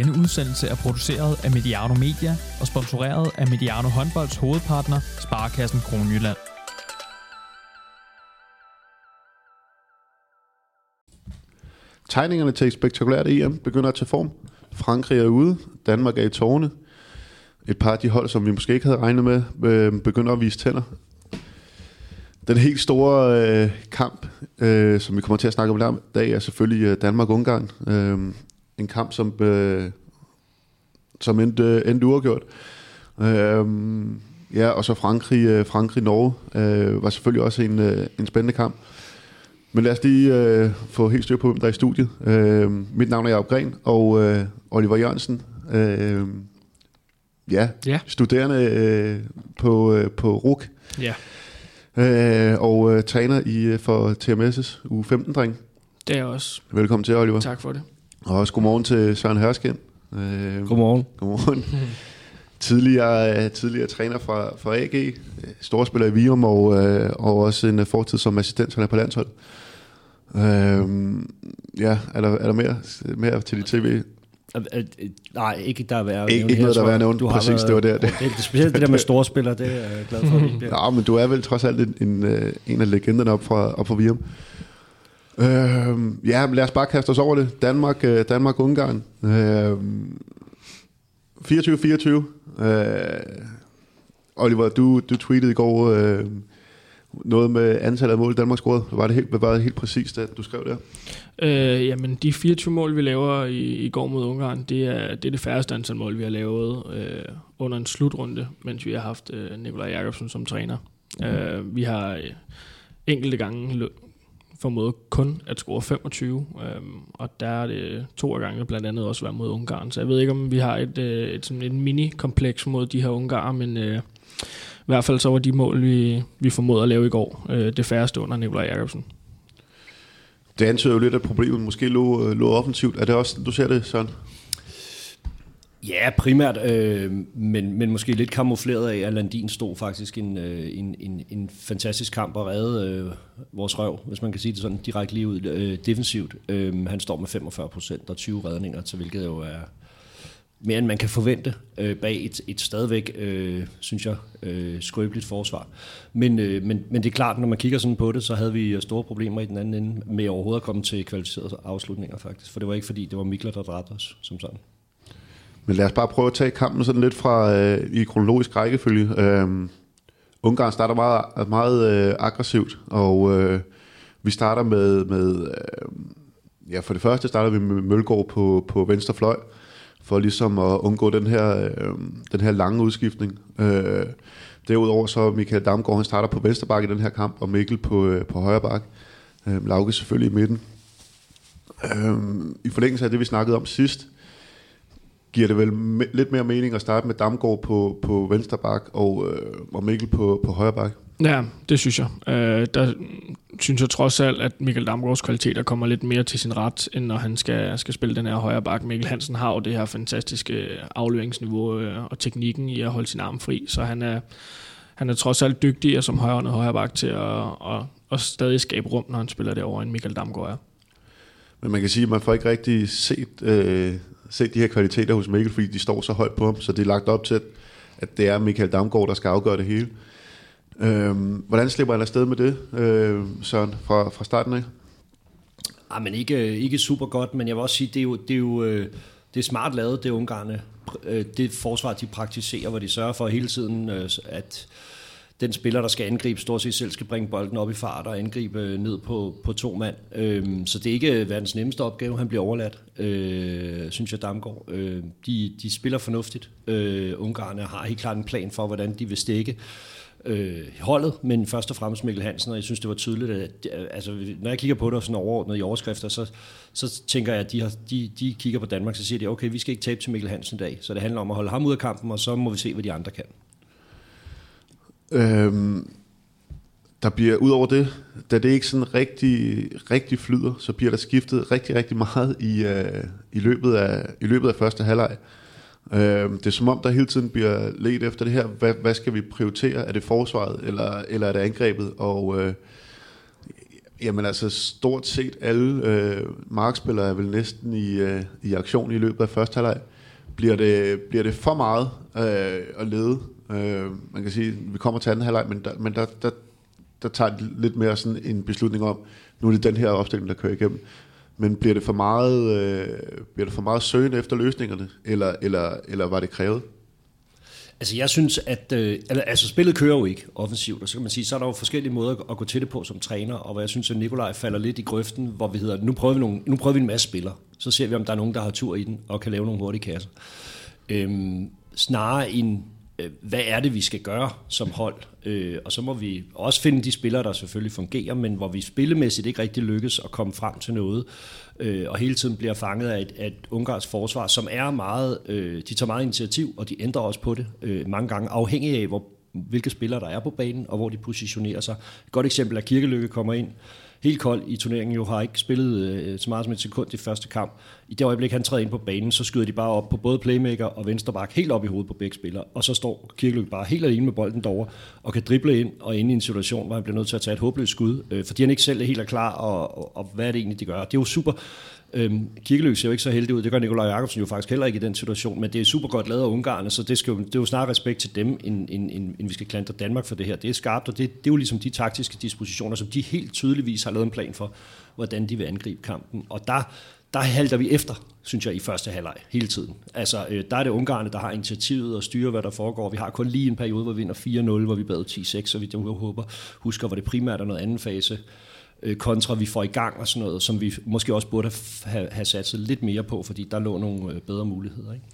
Denne udsendelse er produceret af Mediano Media og sponsoreret af Mediano Håndbolds hovedpartner, Sparkassen Kronjylland. Tegningerne til et spektakulært EM begynder at tage form. Frankrig er ude, Danmark er i tårne. Et par af de hold, som vi måske ikke havde regnet med, øh, begynder at vise tænder. Den helt store øh, kamp, øh, som vi kommer til at snakke om i dag, er selvfølgelig øh, Danmark-Ungarn. Øh, en kamp, som, øh, som endte, endte uafgjort. Øh, ja, og så Frankrig, øh, Frankrig-Norge øh, var selvfølgelig også en, øh, en spændende kamp. Men lad os lige øh, få helt styr på, hvem der er i studiet. Øh, mit navn er Jacob Gren, og øh, Oliver Jørgensen, øh, ja, Ja. studerende øh, på, øh, på RUK, Ja, øh, og øh, træner i øh, for TMS' uge 15-dreng. det er jeg også. Velkommen til, Oliver. Tak for det. Og også godmorgen til Søren Hørsken. Øh, Godmorgen. Godmorgen. tidligere, tidligere træner fra, fra AG, storspiller i Virum og, øh, og også en fortid som assistenttræner på landshold. Øh, ja, er der, er der mere, mere til dit tv? Nej, ikke der er værd Ikke- ikke noget, der er værd at nævne. Du Præcis, været- det var der, det- Det, det, specielt det der med storspillere, det er jeg glad for. at bliver- Ja, men du er vel trods alt en, en, øh, en af legenderne op fra, op fra Virum. Øh, ja, lad os bare kaste os over det. Danmark, øh, Danmark-Ungarn. Øh, 24-24. Øh, Oliver, du, du tweetede i går øh, noget med antallet af mål, Danmark scorede. Var det helt, var det helt præcist, at du skrev der? Øh, jamen, de 24 mål, vi laver i, i går mod Ungarn, det er, det er det færreste antal mål, vi har lavet øh, under en slutrunde, mens vi har haft øh, Nikolaj Jakobsen som træner. Mm. Øh, vi har øh, enkelte gange formået kun at score 25, øhm, og der er det to af gange blandt andet også været mod Ungarn. Så jeg ved ikke, om vi har et, øh, et, sådan et mini-kompleks mod de her Ungarer, men øh, i hvert fald så var de mål, vi, vi formåede at lave i går, øh, det færreste under Nikolaj Jakobsen. Det antyder jo lidt, at problemet måske lå, øh, lå offensivt. Er det også, du ser det, Søren? Ja, primært, øh, men, men måske lidt kamufleret af, at Landin stod faktisk en, øh, en, en, en fantastisk kamp og redde øh, vores røv, hvis man kan sige det sådan direkte lige ud, øh, defensivt. Øh, han står med 45 procent og 20 redninger, til hvilket jo er mere end man kan forvente øh, bag et, et stadigvæk, øh, synes jeg, øh, skrøbeligt forsvar. Men, øh, men, men det er klart, når man kigger sådan på det, så havde vi øh, store problemer i den anden ende med overhovedet at komme til kvalificerede afslutninger faktisk. For det var ikke fordi, det var Mikler, der dræbte os som sådan. Men lad os bare prøve at tage kampen sådan lidt fra øh, i kronologisk rækkefølge. Øh, Ungarn starter meget, meget øh, aggressivt, og øh, vi starter med, med øh, ja, for det første starter vi med Mølgaard på, på venstre fløj, for ligesom at undgå den her, øh, den her lange udskiftning. Øh, derudover så Michael Damgaard, han starter på venstre bakke i den her kamp, og Mikkel på, øh, på højre bakke. Øh, Lauke selvfølgelig i midten. Øh, I forlængelse af det, vi snakkede om sidst, giver det vel me- lidt mere mening at starte med Damgaard på, på venstre bak og, øh, og Mikkel på, på højre bak. Ja, det synes jeg. Øh, der synes jeg trods alt, at Mikkel Damgaards kvaliteter kommer lidt mere til sin ret, end når han skal, skal spille den her højre bak. Mikkel Hansen har jo det her fantastiske afleveringsniveau øh, og teknikken i at holde sin arm fri, så han er, han er trods alt dygtig og som højre højre bak til at, at, at stadig skabe rum, når han spiller derovre, end Mikkel Damgaard er. Men man kan sige, at man får ikke rigtig set, øh, se de her kvaliteter hos Mikkel, fordi de står så højt på ham, så det er lagt op til, at, det er Michael Damgaard, der skal afgøre det hele. Øhm, hvordan slipper han afsted med det, øh, Søren, fra, fra starten af? Ah, men ikke, øh, ikke super godt, men jeg vil også sige, det er jo, det er jo øh, det er smart lavet, det ungarne, øh, det forsvar, de praktiserer, hvor de sørger for hele tiden, at den spiller, der skal angribe, stort set selv skal bringe bolden op i fart og angribe ned på, på to mand. Øhm, så det er ikke øh, verdens nemmeste opgave, han bliver overladt, øh, synes jeg, Damgaard. Øh, de, de spiller fornuftigt. Øh, Ungarne har helt klart en plan for, hvordan de vil stikke øh, holdet, men først og fremmest Mikkel Hansen, og jeg synes, det var tydeligt, at altså, når jeg kigger på det sådan overordnet i overskrifter, så, så tænker jeg, at de, har, de, de kigger på Danmark, så siger de, okay, vi skal ikke tabe til Mikkel Hansen i dag, så det handler om at holde ham ud af kampen, og så må vi se, hvad de andre kan. Øhm, der bliver, ud over det, da det ikke sådan rigtig, rigtig flyder, så bliver der skiftet rigtig, rigtig meget i, øh, i, løbet, af, i løbet af første halvleg. Øhm, det er som om, der hele tiden bliver let efter det her. Hvad, hvad skal vi prioritere? Er det forsvaret, eller, eller er det angrebet? Og øh, Jamen altså, stort set alle øh, markspillere er vel næsten i, øh, i aktion i løbet af første halvleg. Bliver det, bliver det for meget øh, at lede? Øh, man kan sige, vi kommer til anden halvleg, men, der, men der, der, der tager det lidt mere sådan en beslutning om, nu er det den her opstilling, der kører igennem. Men bliver det for meget, øh, bliver det for meget søgen efter løsningerne, eller, eller, eller var det krævet? Altså jeg synes, at øh, altså, spillet kører jo ikke offensivt, og så kan man sige, så er der jo forskellige måder at gå til det på som træner, og hvad jeg synes, at Nikolaj falder lidt i grøften, hvor vi hedder, nu prøver vi, nogle, nu prøver vi en masse spillere, så ser vi, om der er nogen, der har tur i den, og kan lave nogle hurtige kasser. Øhm, snarere en Øh, hvad er det, vi skal gøre som hold? Øh, og så må vi også finde de spillere, der selvfølgelig fungerer, men hvor vi spillemæssigt ikke rigtig lykkes at komme frem til noget, øh, og hele tiden bliver fanget af et, et ungarsk forsvar, som er meget, øh, de tager meget initiativ, og de ændrer også på det øh, mange gange, afhængig af, hvor, hvilke spillere der er på banen, og hvor de positionerer sig. Et godt eksempel er, at Kirkelykke kommer ind, helt kold i turneringen, jo har ikke spillet øh, så meget som et sekund i første kamp. I det øjeblik, han træder ind på banen, så skyder de bare op på både playmaker og venstreback, helt op i hovedet på begge spillere, og så står Kirkeløk bare helt alene med bolden derovre, og kan drible ind og ind i en situation, hvor han bliver nødt til at tage et håbløst skud, øh, fordi han ikke selv er helt er klar, og, og, og hvad er det egentlig, de gør. Det er jo super, Øhm, Kirkeløs ser jo ikke så heldig ud, det gør Nikolaj Jakobsen jo faktisk heller ikke i den situation, men det er super godt lavet af Ungarne, så det, skal jo, det er jo snarere respekt til dem, end, end, end, end vi skal klandre Danmark for det her. Det er skarpt, og det, det er jo ligesom de taktiske dispositioner, som de helt tydeligvis har lavet en plan for, hvordan de vil angribe kampen. Og der, der halter vi efter, synes jeg, i første halvleg hele tiden. Altså, øh, der er det Ungarne, der har initiativet og styrer, hvad der foregår. Vi har kun lige en periode, hvor vi vinder 4-0, hvor vi bad 10-6, så vi håber, husker, hvor det primært er noget anden fase øh, kontra vi får i gang og sådan noget, som vi måske også burde have, have satset lidt mere på, fordi der lå nogle øh, bedre muligheder. Ikke?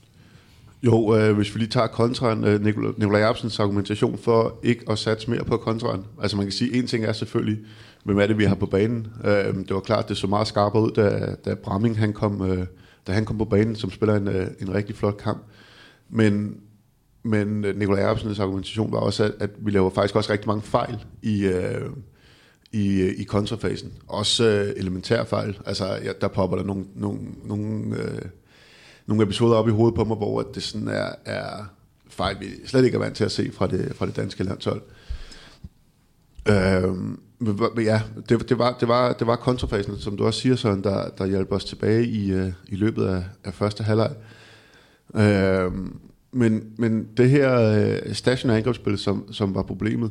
Jo, øh, hvis vi lige tager kontraen, øh, Nikolaj Jacobsens argumentation for ikke at satse mere på kontraen. Altså man kan sige, en ting er selvfølgelig, hvem er det, vi har på banen. Øh, det var klart, det så meget skarpere ud, da, da Bramming han kom, øh, da han kom på banen, som spiller en, øh, en rigtig flot kamp. Men, men øh, Nikolaj Jacobsens argumentation var også, at, at vi laver faktisk også rigtig mange fejl i... Øh, i, øh, i kontrafasen. Også øh, elementær fejl. Altså, ja, der popper der nogle, nogle, nogle, øh, nogle episoder op i hovedet på mig, hvor det sådan er, er fejl, vi slet ikke er vant til at se fra det, fra det danske landshold. Øh, ja, det, det, var, det, var, det var kontrafasen, som du også siger, Søren, der, der hjalp os tilbage i, øh, i løbet af, af første halvleg. Øh, men, men det her øh, stationære angrebsspil, som, som var problemet,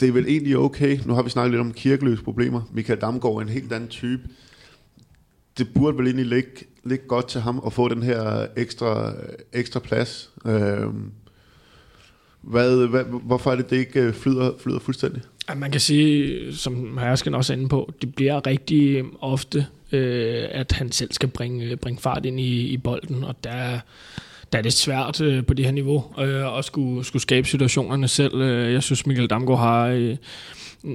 det er vel egentlig okay. Nu har vi snakket lidt om kirkeløse problemer. Michael Damgaard er en helt anden type. Det burde vel egentlig ligge, ligge godt til ham at få den her ekstra, ekstra plads. Øh, hvad, hvad, hvorfor er det, det ikke øh, flyder, flyder fuldstændig? Ja, man kan sige, som Hersken også er inde på, det bliver rigtig ofte, øh, at han selv skal bringe, bringe fart ind i, i bolden, og der der er det svært øh, på det her niveau øh, at skulle, skulle skabe situationerne selv. Øh, jeg synes, Michael Damgaard har... Øh,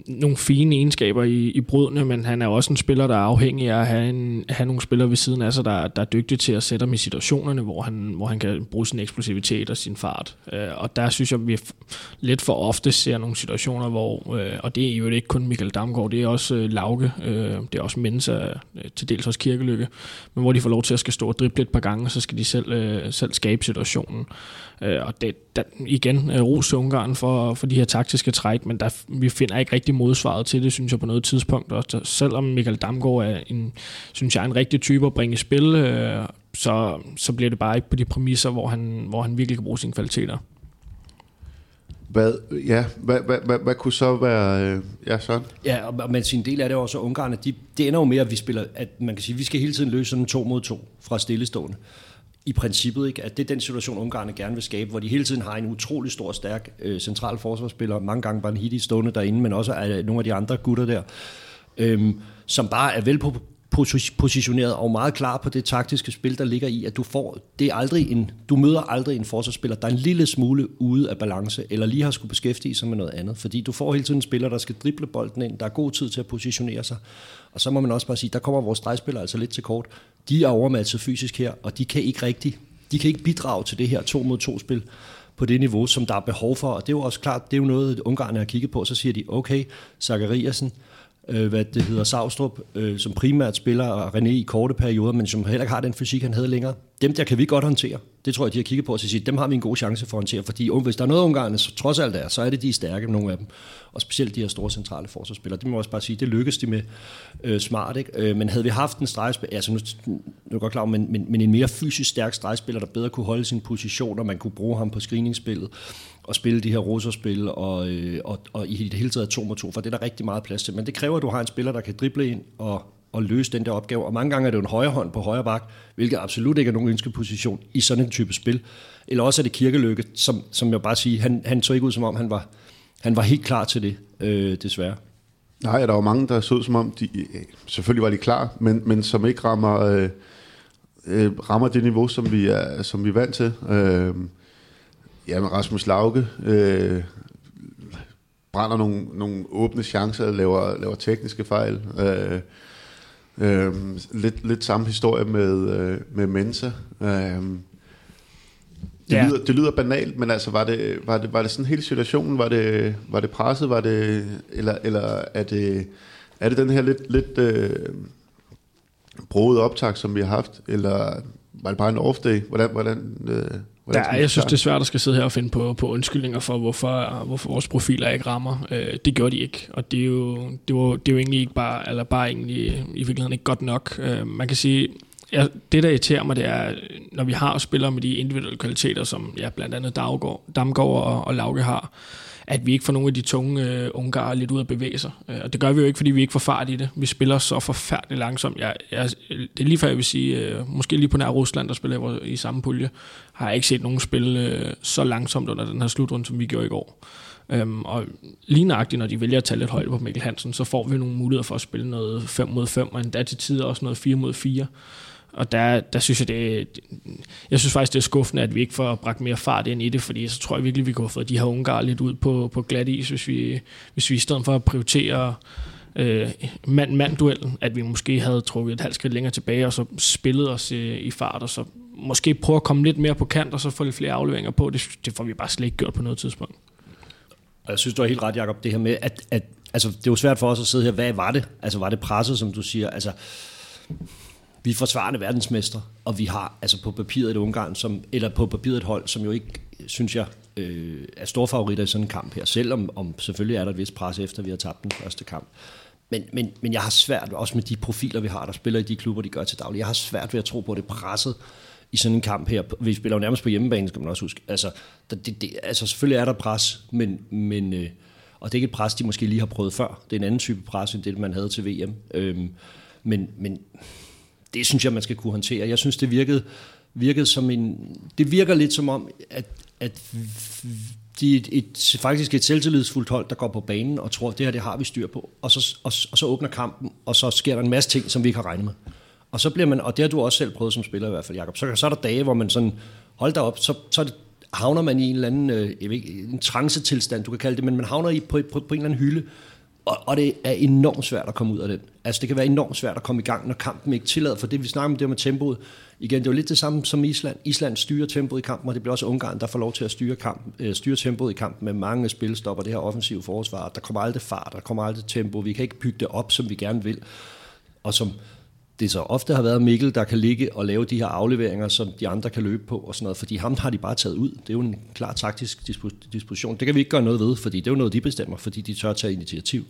nogle fine egenskaber i, i brudene, men han er også en spiller, der er afhængig af at have, en, have nogle spillere ved siden af sig, der, der er dygtige til at sætte ham i situationerne, hvor han, hvor han kan bruge sin eksplosivitet og sin fart. Øh, og der synes jeg, at vi lidt for ofte ser nogle situationer, hvor, øh, og det er jo ikke kun Michael Damgaard, det er også øh, Lauke, øh, det er også Mensa, øh, til dels også Kirkelykke, men hvor de får lov til at skal stå og drible et par gange, og så skal de selv, øh, selv skabe situationen. Øh, og det, der, igen, øh, ros til Ungarn for, for de her taktiske træk, men der, vi finder ikke rigtig modsvaret til det, synes jeg på noget tidspunkt. Og så, selvom Michael Damgaard er en, synes jeg, en rigtig type at bringe i spil, øh, så, så bliver det bare ikke på de præmisser, hvor han, hvor han virkelig kan bruge sine kvaliteter. Hvad, ja, hvad, hvad, hvad, hvad kunne så være... Øh, ja, så? Ja, og, men sin del af det også, Ungarn, de, det ender jo med, at vi spiller, at man kan sige, at vi skal hele tiden løse sådan to mod to fra stillestående i princippet, ikke? at det er den situation, Ungarne gerne vil skabe, hvor de hele tiden har en utrolig stor, stærk øh, central forsvarsspiller, mange gange bare en hit stående derinde, men også er nogle af de andre gutter der, øh, som bare er vel på, positioneret og meget klar på det taktiske spil, der ligger i, at du får, det er aldrig en, du møder aldrig en forsvarsspiller, der er en lille smule ude af balance, eller lige har skulle beskæftige sig med noget andet, fordi du får hele tiden en spiller, der skal drible bolden ind, der er god tid til at positionere sig, og så må man også bare sige, der kommer vores stregspillere altså lidt til kort. De er overmatchet fysisk her, og de kan ikke rigtig, de kan ikke bidrage til det her to mod to spil på det niveau, som der er behov for, og det er jo også klart, det er jo noget, Ungarn har kigget på, så siger de, okay, Zachariasen, øh, hvad det hedder, Savstrup, øh, som primært spiller René i korte perioder, men som heller ikke har den fysik, han havde længere. dem der kan vi godt håndtere. Det tror jeg, de har kigget på og sige, dem har vi en god chance for at håndtere, fordi hvis der er noget Ungarn, så trods alt er, så er det de er stærke, nogle af dem. Og specielt de her store centrale forsvarsspillere. Det må jeg også bare sige, det lykkedes de med øh, smart. Ikke? Øh, men havde vi haft en stregspiller, altså nu, nu er jeg godt klar, men, men, men en mere fysisk stærk stregspiller, der bedre kunne holde sin position, og man kunne bruge ham på screeningsspillet, og spille de her roserspil, og, øh, og, og i det hele taget to mod to, for det er der rigtig meget plads til. Men det kræver, at du har en spiller, der kan drible ind og, og løse den der opgave. Og mange gange er det en højre hånd på højre bak, hvilket absolut ikke er nogen ønskeposition i sådan en type spil. Eller også er det Kirkelykke, som, som jeg bare siger, han, han så ikke ud som om, han var, han var helt klar til det, øh, desværre. Nej, der var mange, der så ud som om, de, selvfølgelig var de klar, men, men som ikke rammer, øh, øh, rammer det niveau, som vi er, som vi er vant til. Øh, ja, men Rasmus Lauke øh, brænder nogle, nogle åbne chancer, laver, laver tekniske fejl. Øh, Øhm, lidt, lidt samme historie med, øh, med Mensa. Øhm, det, ja. lyder, det lyder banalt, men altså var det, var det, var det sådan hele situationen? Var det, var det presset? Var det, eller, eller er, det, er det den her lidt, lidt øh, broede optag, som vi har haft? Eller var det bare en off day? Hvordan, hvordan, øh, Ja, jeg synes, det er svært at skal sidde her og finde på, på undskyldninger for, hvorfor, hvorfor vores profiler ikke rammer. Øh, det gjorde de ikke, og det er jo, det var, det er jo egentlig ikke bare, eller bare egentlig i virkeligheden ikke godt nok. Øh, man kan sige, ja, det der irriterer mig, det er, når vi har spillere med de individuelle kvaliteter, som ja, blandt andet Damgaard og, og Lauke har, at vi ikke får nogle af de tunge øh, ungarer lidt ud at bevæge sig. Øh, og det gør vi jo ikke, fordi vi ikke får fart i det. Vi spiller så forfærdeligt langsomt. Jeg, jeg, det er lige før, jeg vil sige, øh, måske lige på nær Rusland, der spiller i samme pulje, har jeg ikke set nogen spille øh, så langsomt under den her slutrunde, som vi gjorde i går. Øhm, og lige nøjagtigt, når de vælger at tage lidt højde på Mikkel Hansen, så får vi nogle muligheder for at spille noget 5 mod 5, og endda til tider også noget 4 mod 4. Og der, der synes jeg, det, jeg synes faktisk, det er skuffende, at vi ikke får bragt mere fart ind i det, fordi så tror jeg virkelig, vi kunne have fået de her ungar lidt ud på, på glat is, hvis vi, hvis vi i stedet for at prioritere øh, mand-mand-duellen, at vi måske havde trukket et halvt skridt længere tilbage, og så spillet os i, i fart, og så måske prøve at komme lidt mere på kant, og så få lidt flere afleveringer på. Det, det får vi bare slet ikke gjort på noget tidspunkt. Og jeg synes, du har helt ret, Jacob, det her med, at, at altså, det er jo svært for os at sidde her, hvad var det? Altså, var det presset, som du siger? Altså, vi er forsvarende verdensmester, og vi har altså på papiret et Ungarn, som, eller på papiret et hold, som jo ikke, synes jeg, øh, er store favoritter i sådan en kamp her, selvom om selvfølgelig er der et vist pres efter, vi har tabt den første kamp. Men, men, men jeg har svært, også med de profiler, vi har, der spiller i de klubber, de gør til daglig, jeg har svært ved at tro på, at det presset i sådan en kamp her. Vi spiller jo nærmest på hjemmebane, skal man også huske. Altså, det, det, altså selvfølgelig er der pres, men, men øh, og det er ikke et pres, de måske lige har prøvet før. Det er en anden type pres, end det, man havde til VM. Øhm, men, men det synes jeg, man skal kunne håndtere. Jeg synes, det virkede, virkede som en... Det virker lidt som om, at, at de er et, et, faktisk et selvtillidsfuldt hold, der går på banen og tror, at det her det har vi styr på. Og så, og, og så åbner kampen, og så sker der en masse ting, som vi ikke har regnet med. Og så bliver man, og det har du også selv prøvet som spiller i hvert fald, Jacob. Så, så er der dage, hvor man sådan, hold da op, så, så det, havner man i en eller anden øh, jeg ved ikke, en trancetilstand, du kan kalde det, men man havner i på, på, på en eller anden hylde, og, og det er enormt svært at komme ud af den. Altså det kan være enormt svært at komme i gang, når kampen ikke tillader, for det vi snakker om det med tempoet, igen, det er jo lidt det samme som Island. Island styrer tempoet i kampen, og det bliver også Ungarn, der får lov til at styre, kampen, øh, styre tempoet i kampen med mange spilstopper, det her offensive forsvar. Der kommer aldrig fart, der kommer aldrig tempo, vi kan ikke bygge det op, som vi gerne vil. Og som det så ofte har været Mikkel, der kan ligge og lave de her afleveringer, som de andre kan løbe på og sådan noget, fordi ham har de bare taget ud. Det er jo en klar taktisk disposition. Det kan vi ikke gøre noget ved, fordi det er jo noget, de bestemmer, fordi de tør tage initiativ.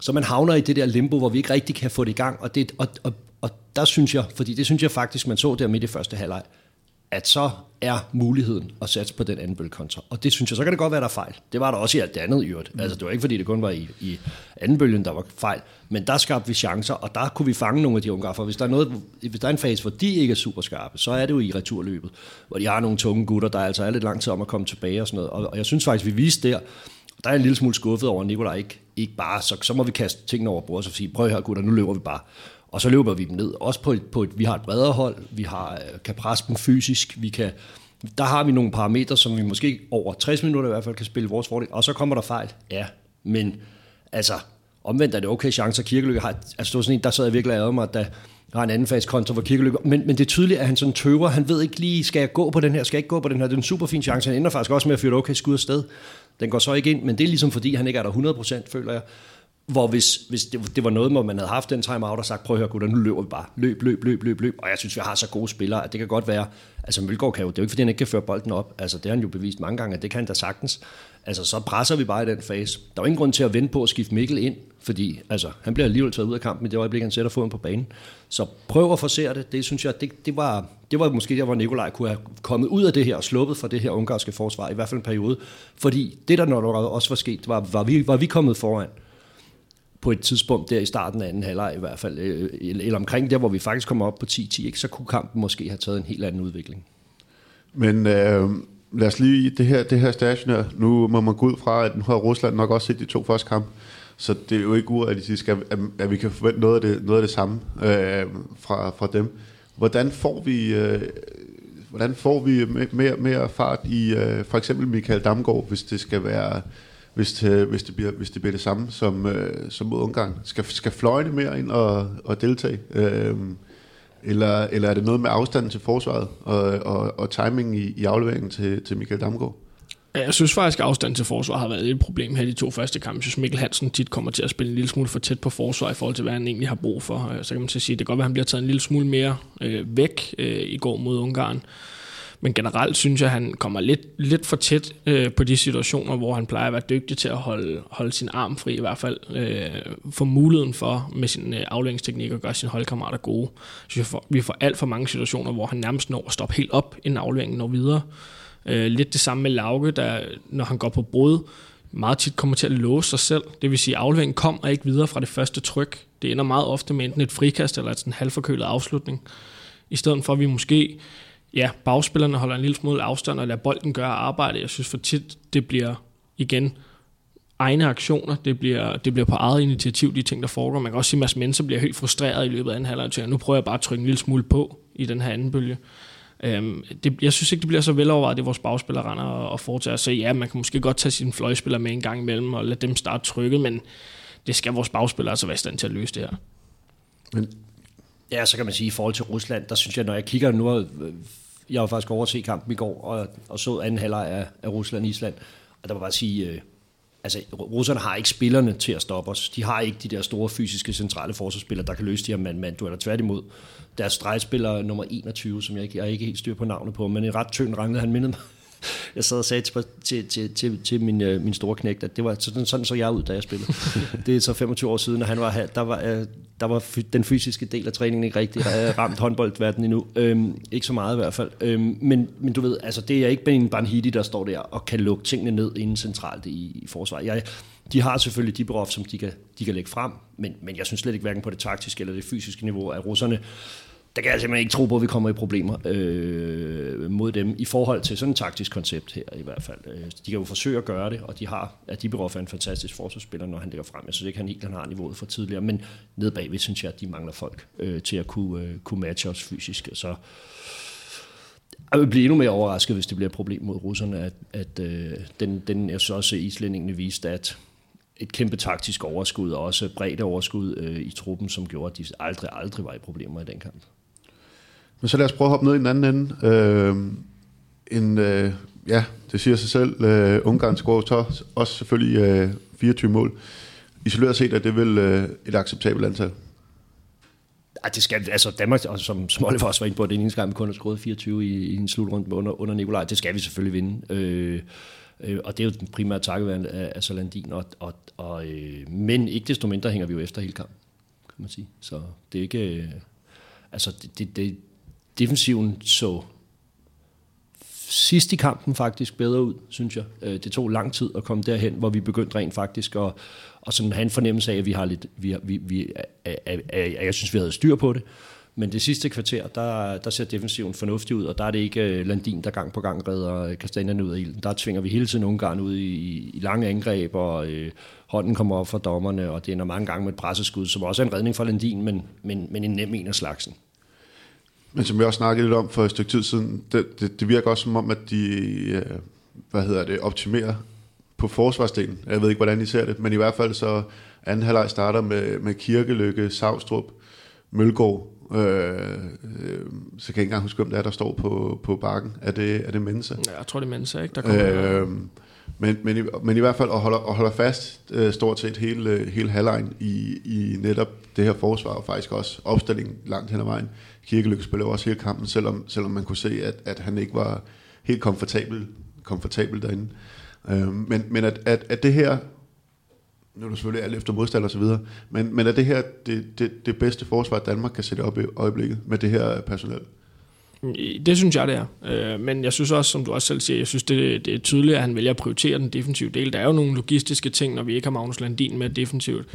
Så man havner i det der limbo, hvor vi ikke rigtig kan få det i gang, og, det, og, og, og der synes jeg, fordi det synes jeg faktisk, man så der midt i første halvleg, at så er muligheden at satse på den anden bølgekontra. Og det synes jeg, så kan det godt være, der er fejl. Det var der også i alt det andet i øvrigt. Mm. Altså, det var ikke, fordi det kun var i, i anden bølgen, der var fejl. Men der skabte vi chancer, og der kunne vi fange nogle af de unge For hvis der, er noget, hvis der er en fase, hvor de ikke er super skarpe, så er det jo i returløbet, hvor de har nogle tunge gutter, der altså er lidt lang tid om at komme tilbage og sådan noget. Og, og jeg synes faktisk, vi viste der, der er en lille smule skuffet over, at Nicolaj ikke, ikke bare, så, så må vi kaste tingene over bordet og sige, prøv her gutter, nu løber vi bare. Og så løber vi dem ned. Også på et, på et, vi har et bredere hold, vi har, øh, kan presse dem fysisk, vi kan, der har vi nogle parametre, som vi måske over 60 minutter i hvert fald kan spille vores fordel. Og så kommer der fejl, ja. Men altså, omvendt er det okay chancer. Kirkelykke har, altså det var sådan en, der sad jeg virkelig af mig, da har en anden fase kontra for Kirkelykke. Men, men det er tydeligt, at han sådan tøver. Han ved ikke lige, skal jeg gå på den her, skal jeg ikke gå på den her. Det er en super fin chance. Han ender faktisk også med at fyre okay skud afsted. Den går så ikke ind, men det er ligesom fordi, han ikke er der 100%, føler jeg hvor hvis, hvis det, det var noget, hvor man havde haft den timeout og sagt, prøv at høre, gutter, nu løber vi bare. Løb, løb, løb, løb, løb. Og jeg synes, vi har så gode spillere, at det kan godt være, altså Mølgaard kan jo, det er jo ikke, fordi han ikke kan føre bolden op. Altså det har han jo bevist mange gange, at det kan han da sagtens. Altså så presser vi bare i den fase. Der er jo ingen grund til at vente på at skifte Mikkel ind, fordi altså, han bliver alligevel taget ud af kampen i det øjeblik, han sætter foden på banen. Så prøv at forsere det. Det synes jeg, det, det, var, det var måske der, hvor Nikolaj kunne have kommet ud af det her og sluppet fra det her ungarske forsvar, i hvert fald en periode. Fordi det, der nok også var sket, var, var, vi, var vi kommet foran på et tidspunkt der i starten af anden halvleg i hvert fald, øh, eller omkring der, hvor vi faktisk kommer op på 10-10, ikke, så kunne kampen måske have taget en helt anden udvikling. Men øh, lad os lige, det her, det her station her, nu må man gå ud fra, at nu har Rusland nok også set de to første kampe, så det er jo ikke urealistisk, at, at, at vi kan forvente noget af det, noget af det samme øh, fra, fra dem. Hvordan får vi, øh, hvordan får vi mere, mere fart i øh, for eksempel Michael Damgaard, hvis det skal være hvis det, hvis det, bliver, hvis det bliver det samme som, øh, som mod Ungarn? Skal, skal fløjene mere ind og, og deltage? Øh, eller, eller er det noget med afstanden til forsvaret og, og, og timing i, i afleveringen til, til Michael Damgaard? Jeg synes faktisk, at afstanden til forsvar har været et problem her i de to første kampe. Jeg synes, Mikkel Hansen tit kommer til at spille en lille smule for tæt på forsvar i forhold til, hvad han egentlig har brug for. Øh, så kan man så sige, at det kan godt være, at han bliver taget en lille smule mere øh, væk øh, i går mod Ungarn. Men generelt synes jeg, at han kommer lidt, lidt for tæt øh, på de situationer, hvor han plejer at være dygtig til at holde, holde sin arm fri, i hvert fald øh, få muligheden for med sin øh, afleveringsteknik at gøre sine holdkammerater gode. Så jeg får, vi får alt for mange situationer, hvor han nærmest når at stoppe helt op, inden afleveringen når videre. Øh, lidt det samme med Lauke, der når han går på brud, meget tit kommer til at låse sig selv. Det vil sige, at afleveringen kommer ikke videre fra det første tryk. Det ender meget ofte med enten et frikast eller en halvforkølet afslutning. I stedet for, at vi måske ja, bagspillerne holder en lille smule afstand og lader bolden gøre arbejde. Jeg synes for tit, det bliver igen egne aktioner. Det bliver, det bliver på eget initiativ, de ting, der foregår. Man kan også sige, at Mads Menser bliver helt frustreret i løbet af anden halvleg. Nu prøver jeg bare at trykke en lille smule på i den her anden bølge. Øhm, det, jeg synes ikke, det bliver så velovervejet, det vores bagspillere render og, og foretager. Så ja, man kan måske godt tage sine fløjspillere med en gang imellem og lade dem starte trykket, men det skal vores bagspillere altså være i stand til at løse det her. Men Ja, så kan man sige, i forhold til Rusland, der synes jeg, når jeg kigger nu, øh, jeg var faktisk over at se kampen i går, og, og så anden halvleg af, af Rusland-Island, og der var bare at sige, øh, altså russerne har ikke spillerne til at stoppe os. De har ikke de der store fysiske centrale forsvarsspillere, der kan løse de her mand-mand dueller. Tværtimod, deres stregspiller nummer 21, som jeg ikke, jeg er ikke helt styr på navnet på, men en ret tynd ranget, han mindede mig jeg sad og sagde til, til, til, til, til min, øh, min store knægt, at det var sådan, sådan så jeg ud, da jeg spillede. det er så 25 år siden, og han var, der, var, øh, der var den fysiske del af træningen ikke rigtig ramt håndboldverdenen endnu. Øhm, ikke så meget i hvert fald. Øhm, men, men du ved, altså, det er ikke Ben Banhidi, der står der og kan lukke tingene ned inden centralt i, i forsvaret. Jeg, de har selvfølgelig de berøf, som de kan, de kan lægge frem, men, men jeg synes slet ikke hverken på det taktiske eller det fysiske niveau, at russerne der kan jeg simpelthen ikke tro på, at vi kommer i problemer øh, mod dem i forhold til sådan et taktisk koncept her i hvert fald. Øh, de kan jo forsøge at gøre det, og de har, at de er en fantastisk forsvarsspiller, når han ligger frem. Jeg synes ikke, han helt han har niveauet for tidligere, men ned bagved synes jeg, at de mangler folk øh, til at kunne, øh, kunne matche os fysisk. Så jeg vil blive endnu mere overrasket, hvis det bliver et problem mod russerne, at, at øh, den, den, jeg så også islændingene viste, at et kæmpe taktisk overskud, og også bredt overskud øh, i truppen, som gjorde, at de aldrig, aldrig var i problemer i den kamp. Men så lad os prøve at hoppe ned i den anden ende. Øh, en, øh, ja, det siger sig selv. Øh, Ungarn scorer også selvfølgelig øh, 24 mål. Isoleret set er det vel øh, et acceptabelt antal? Ja, det skal, altså Danmark, og som, som Oliver også var inde på, det eneste gang, vi kun har skruet 24 i, i en slutrunde under, under Nikolaj, det skal vi selvfølgelig vinde. Øh, øh, og det er jo den primære takkeværen af, af Salandin, og, og, og, øh, men ikke desto mindre hænger vi jo efter hele kampen, kan man sige. Så det er ikke... Øh, altså, det, det, det, defensiven så sidst i kampen faktisk bedre ud, synes jeg. Øh, det tog lang tid at komme derhen, hvor vi begyndte rent faktisk at, og sådan have en fornemmelse af, at vi har lidt, vi, vi, vi, at, at, at, jeg synes, vi havde styr på det. Men det sidste kvarter, der, der ser defensiven fornuftig ud, og der er det ikke øh, Landin, der gang på gang redder øh, kastanjerne ud af ilden. Der tvinger vi hele tiden Ungarn ud i, i lange angreb, og øh, hånden kommer op for dommerne, og det ender mange gange med et presseskud, som også er en redning for Landin, men, men, men en nem en af slagsen. Men som vi også snakkede lidt om for et stykke tid siden, det, det, det virker også som om, at de øh, hvad hedder det, optimerer på forsvarsdelen. Jeg ved ikke, hvordan I ser det, men i hvert fald så anden halvleg starter med, med Kirkelykke, Savstrup, Mølgaard, øh, øh, så kan jeg ikke engang huske, hvem det er, der står på, på bakken. Er det, er det Mensa? Ja, jeg tror, det er Mensa, ikke? Der kommer øh, men, men, i, men i hvert fald at holde, at holde fast øh, stort set hele, hele halvlejen i, i netop det her forsvar, og faktisk også opstillingen langt hen ad vejen. Kirkelykke spiller også hele kampen, selvom, selvom man kunne se, at, at han ikke var helt komfortabel, komfortabel derinde. Øh, men men at, at, at det her, nu er det selvfølgelig alt efter modstander og så videre, men, men er det her det, det, det bedste forsvar, Danmark kan sætte op i øjeblikket med det her personel? Øh, det synes jeg, det er. Øh, men jeg synes også, som du også selv siger, jeg synes, det, det er tydeligt, at han vælger at prioritere den defensive del. Der er jo nogle logistiske ting, når vi ikke har Magnus Landin med defensivt.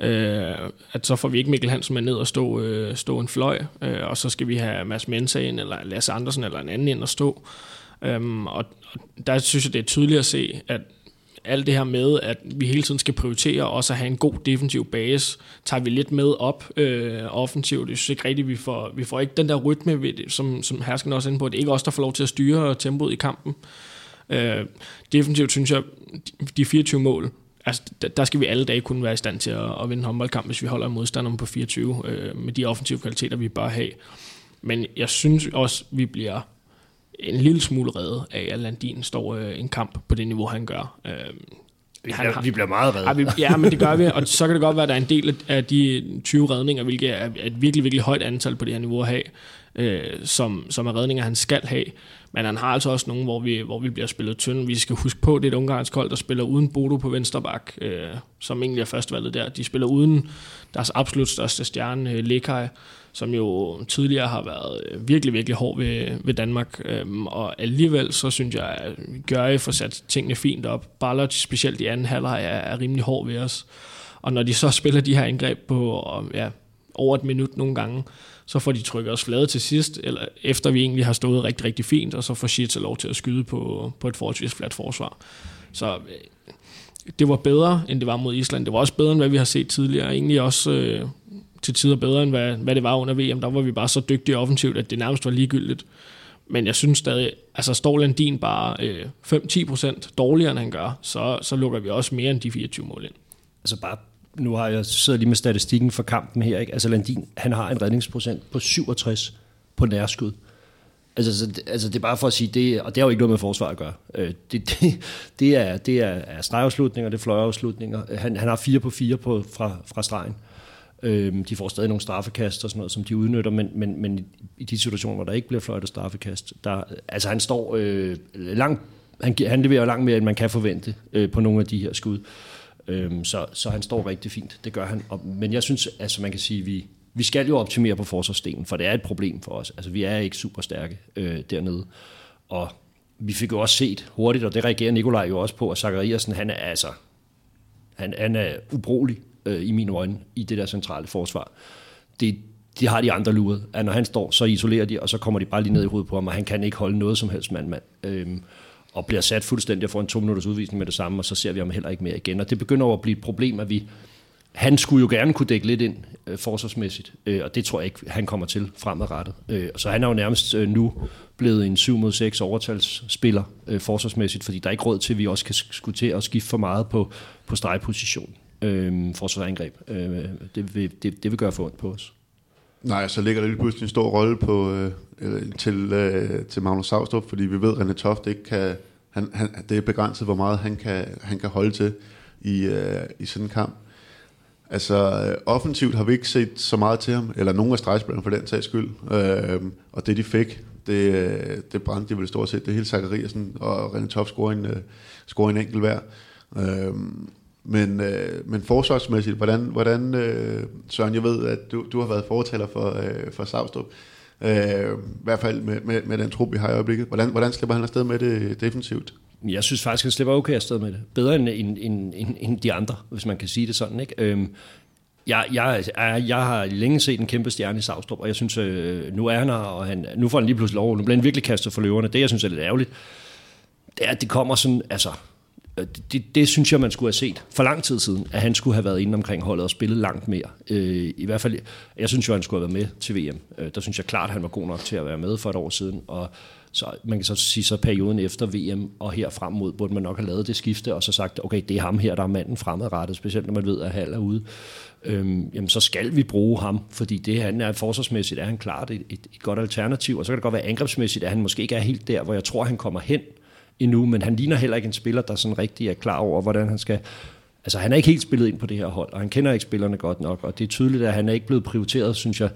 Øh, at så får vi ikke Mikkel Hansen med ned og stå, øh, stå en fløj, øh, og så skal vi have Mads Mensa ind, eller Lasse Andersen, eller en anden ind øhm, og stå. og der synes jeg, det er tydeligt at se, at alt det her med, at vi hele tiden skal prioritere også at have en god defensiv base, tager vi lidt med op øh, offensivt. Jeg synes ikke rigtigt, vi får, vi får ikke den der rytme, ved det, som, som Hersken også er inde på. Det er ikke os, der får lov til at styre tempoet i kampen. Øh, defensivt synes jeg, de 24 mål, altså, der skal vi alle dage kunne være i stand til at, at vinde en håndboldkamp, hvis vi holder modstanderen på 24, øh, med de offensive kvaliteter, vi bør have. Men jeg synes også, vi bliver en lille smule reddet af, at Landin står øh, en kamp på det niveau, han gør. Øh, vi, bliver, har, vi bliver meget reddet. Ja, vi, ja, men det gør vi, og så kan det godt være, at der er en del af de 20 redninger, hvilket er et virkelig, virkelig højt antal på det her niveau at have, øh, som, som er redninger, han skal have. Men han har altså også nogle, hvor vi, hvor vi bliver spillet tynde. Vi skal huske på, det er et ungarsk hold, der spiller uden Bodo på venstre bak, øh, som egentlig er førstvalget der. De spiller uden deres absolut største stjerne, øh, Lekaj, som jo tidligere har været øh, virkelig, virkelig hård ved, ved Danmark. Øhm, og alligevel så synes jeg, at Gørge får sat tingene fint op. Ballard, specielt i anden halvleg, er, er rimelig hård ved os. Og når de så spiller de her angreb på ja, over et minut nogle gange, så får de trykket os flade til sidst, eller efter vi egentlig har stået rigtig, rigtig fint, og så får Sheets lov til at skyde på, på et forholdsvis fladt forsvar. Så øh, det var bedre, end det var mod Island. Det var også bedre, end hvad vi har set tidligere. Egentlig også øh, til tider bedre, end hvad, hvad det var under VM. Der var vi bare så dygtige offensivt, at det nærmest var ligegyldigt. Men jeg synes stadig, altså står Landin bare øh, 5-10% dårligere, end han gør, så, så lukker vi også mere end de 24 mål ind. Altså bare, nu har jeg siddet lige med statistikken for kampen her, ikke? altså Landin, han har en redningsprocent på 67 på nærskud. Altså, så, altså det er bare for at sige, det, og det har jo ikke noget med forsvar at gøre. Øh, det, det, det er, det er, er stregafslutninger, det er fløjeafslutninger. Han, han har 4 på 4 på, fra, fra stregen. Øhm, de får stadig nogle straffekast og sådan noget, som de udnytter, men, men, men i de situationer, hvor der ikke bliver fløjtet straffekast, der, altså han står øh, langt, han, han leverer langt mere, end man kan forvente øh, på nogle af de her skud. Øhm, så, så han står rigtig fint, det gør han. Og, men jeg synes, altså man kan sige, vi, vi skal jo optimere på forsvarsdelen, for det er et problem for os. Altså vi er ikke super stærke øh, dernede. Og vi fik jo også set hurtigt, og det reagerer Nikolaj jo også på, at Zachariasen, han er altså, han, han er ubrugelig øh, i mine øjne, i det der centrale forsvar. Det, de har de andre luret, at når han står, så isolerer de, og så kommer de bare lige ned i hovedet på ham, og han kan ikke holde noget som helst mand-mand. Øhm, og bliver sat fuldstændig for en to minutters udvisning med det samme, og så ser vi ham heller ikke mere igen. Og det begynder over at blive et problem, at vi, han skulle jo gerne kunne dække lidt ind øh, forsvarsmæssigt, øh, og det tror jeg ikke, han kommer til fremadrettet. Øh, så han er jo nærmest øh, nu blevet en 7 mod 6 overtalsspiller øh, forsvarsmæssigt, fordi der er ikke råd til, at vi også kan skulle til at skifte for meget på, på stregposition øh, forsvarsangreb. Øh, det, vil, det, det vil gøre for ondt på os. Nej, så ligger der lige pludselig en stor rolle på, øh, til, øh, til Magnus Savstrup, fordi vi ved, at René Toft ikke kan, han, han, det er begrænset, hvor meget han kan, han kan holde til i, øh, i sådan en kamp. Altså, øh, offensivt har vi ikke set så meget til ham, eller nogen af stregspillerne for den sags skyld. Øh, og det, de fik, det, øh, det brændte de vel stort set. Det hele Zachariasen og René Toft scorer en, øh, scorer en enkelt hver. Øh, men, øh, men forsvarsmæssigt, hvordan, hvordan øh, Søren, jeg ved, at du, du har været fortaler for, øh, for Savstrup, øh, i hvert fald med, med, med den trup, vi har i øjeblikket. Hvordan, hvordan slipper han afsted med det defensivt? Jeg synes faktisk, han slipper okay afsted med det. Bedre end, end, end, end, end de andre, hvis man kan sige det sådan. Ikke? Øhm, jeg, jeg, jeg, jeg har længe set en kæmpe stjerne i Savstrup, og jeg synes, øh, nu er han her, og han, nu får han lige pludselig lov. Nu bliver han virkelig kastet for løverne. Det, jeg synes er lidt ærgerligt, det er, at det kommer sådan, altså, Øh, det, det synes jeg, man skulle have set for lang tid siden, at han skulle have været inde omkring holdet og spillet langt mere. Øh, I hvert fald, jeg synes jo, han skulle have været med til VM. Øh, der synes jeg klart, at han var god nok til at være med for et år siden, og så man kan så sige, så perioden efter VM og her frem mod, burde man nok have lavet det skifte, og så sagt, okay, det er ham her, der er manden fremadrettet, specielt når man ved, at Hall er ude. Øhm, jamen, så skal vi bruge ham, fordi det han er forsvarsmæssigt, er han klart et, et, et godt alternativ, og så kan det godt være angrebsmæssigt, at han måske ikke er helt der, hvor jeg tror, han kommer hen, endnu, men han ligner heller ikke en spiller, der sådan rigtig er klar over, hvordan han skal... Altså, han er ikke helt spillet ind på det her hold, og han kender ikke spillerne godt nok, og det er tydeligt, at han er ikke blevet prioriteret, synes jeg,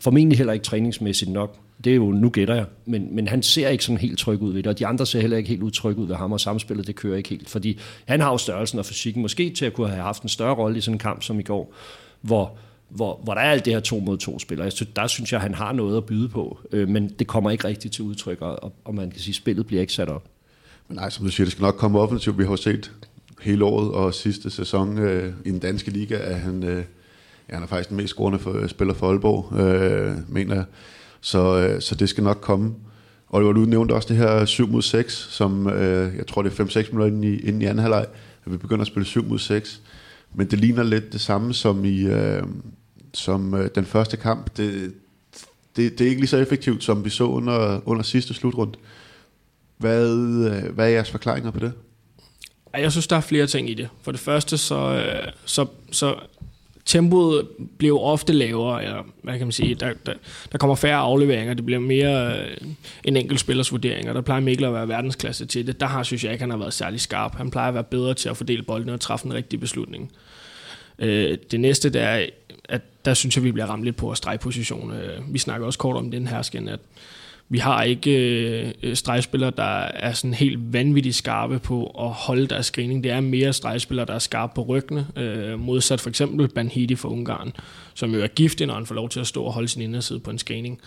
formentlig heller ikke træningsmæssigt nok. Det er jo, nu gætter jeg, men, men han ser ikke sådan helt tryg ud ved det, og de andre ser heller ikke helt utryg ud ved ham, og samspillet, det kører ikke helt, fordi han har jo størrelsen og fysikken, måske til at kunne have haft en større rolle i sådan en kamp som i går, hvor hvor, hvor der er alt det her to mod to spil, og synes, der synes jeg, han har noget at byde på, øh, men det kommer ikke rigtigt til udtryk, og, og man kan sige, spillet bliver ikke sat op. Nej, som du siger, det skal nok komme offensivt. Vi har set hele året og sidste sæson øh, i den danske liga, at han, øh, ja, han er faktisk den mest scorende for, øh, spiller for Aalborg, øh, mener jeg. Så, øh, så det skal nok komme. Og du nævnte også det her 7 mod 6, som øh, jeg tror det er 5-6 minutter inden i, inden i anden halvleg, at vi begynder at spille 7 mod 6. Men det ligner lidt det samme som i øh, som øh, den første kamp. Det, det, det er ikke lige så effektivt, som vi så under, under sidste slutrunde. Øh, Øh, hvad er jeres forklaringer på det? Jeg synes, der er flere ting i det. For det første, så, øh, så, så tempoet bliver ofte lavere, eller hvad kan man sige, der, der, der kommer færre afleveringer, det bliver mere øh, en enkelt spillers vurdering, og der plejer Mikkel at være verdensklasse til det. Der har, synes jeg ikke, han har været særlig skarp. Han plejer at være bedre til at fordele bolden og træffe en rigtig beslutning. Øh, det næste, der er, at der synes jeg, vi bliver ramt lidt på at stregposition. Øh, vi snakker også kort om den her skin, at vi har ikke øh, stregspillere, der er sådan helt vanvittigt skarpe på at holde deres screening. Det er mere stregspillere, der er skarpe på ryggene, øh, modsat for eksempel Banhidi fra Ungarn, som jo er giftig, når han får lov til at stå og holde sin inderside på en screening.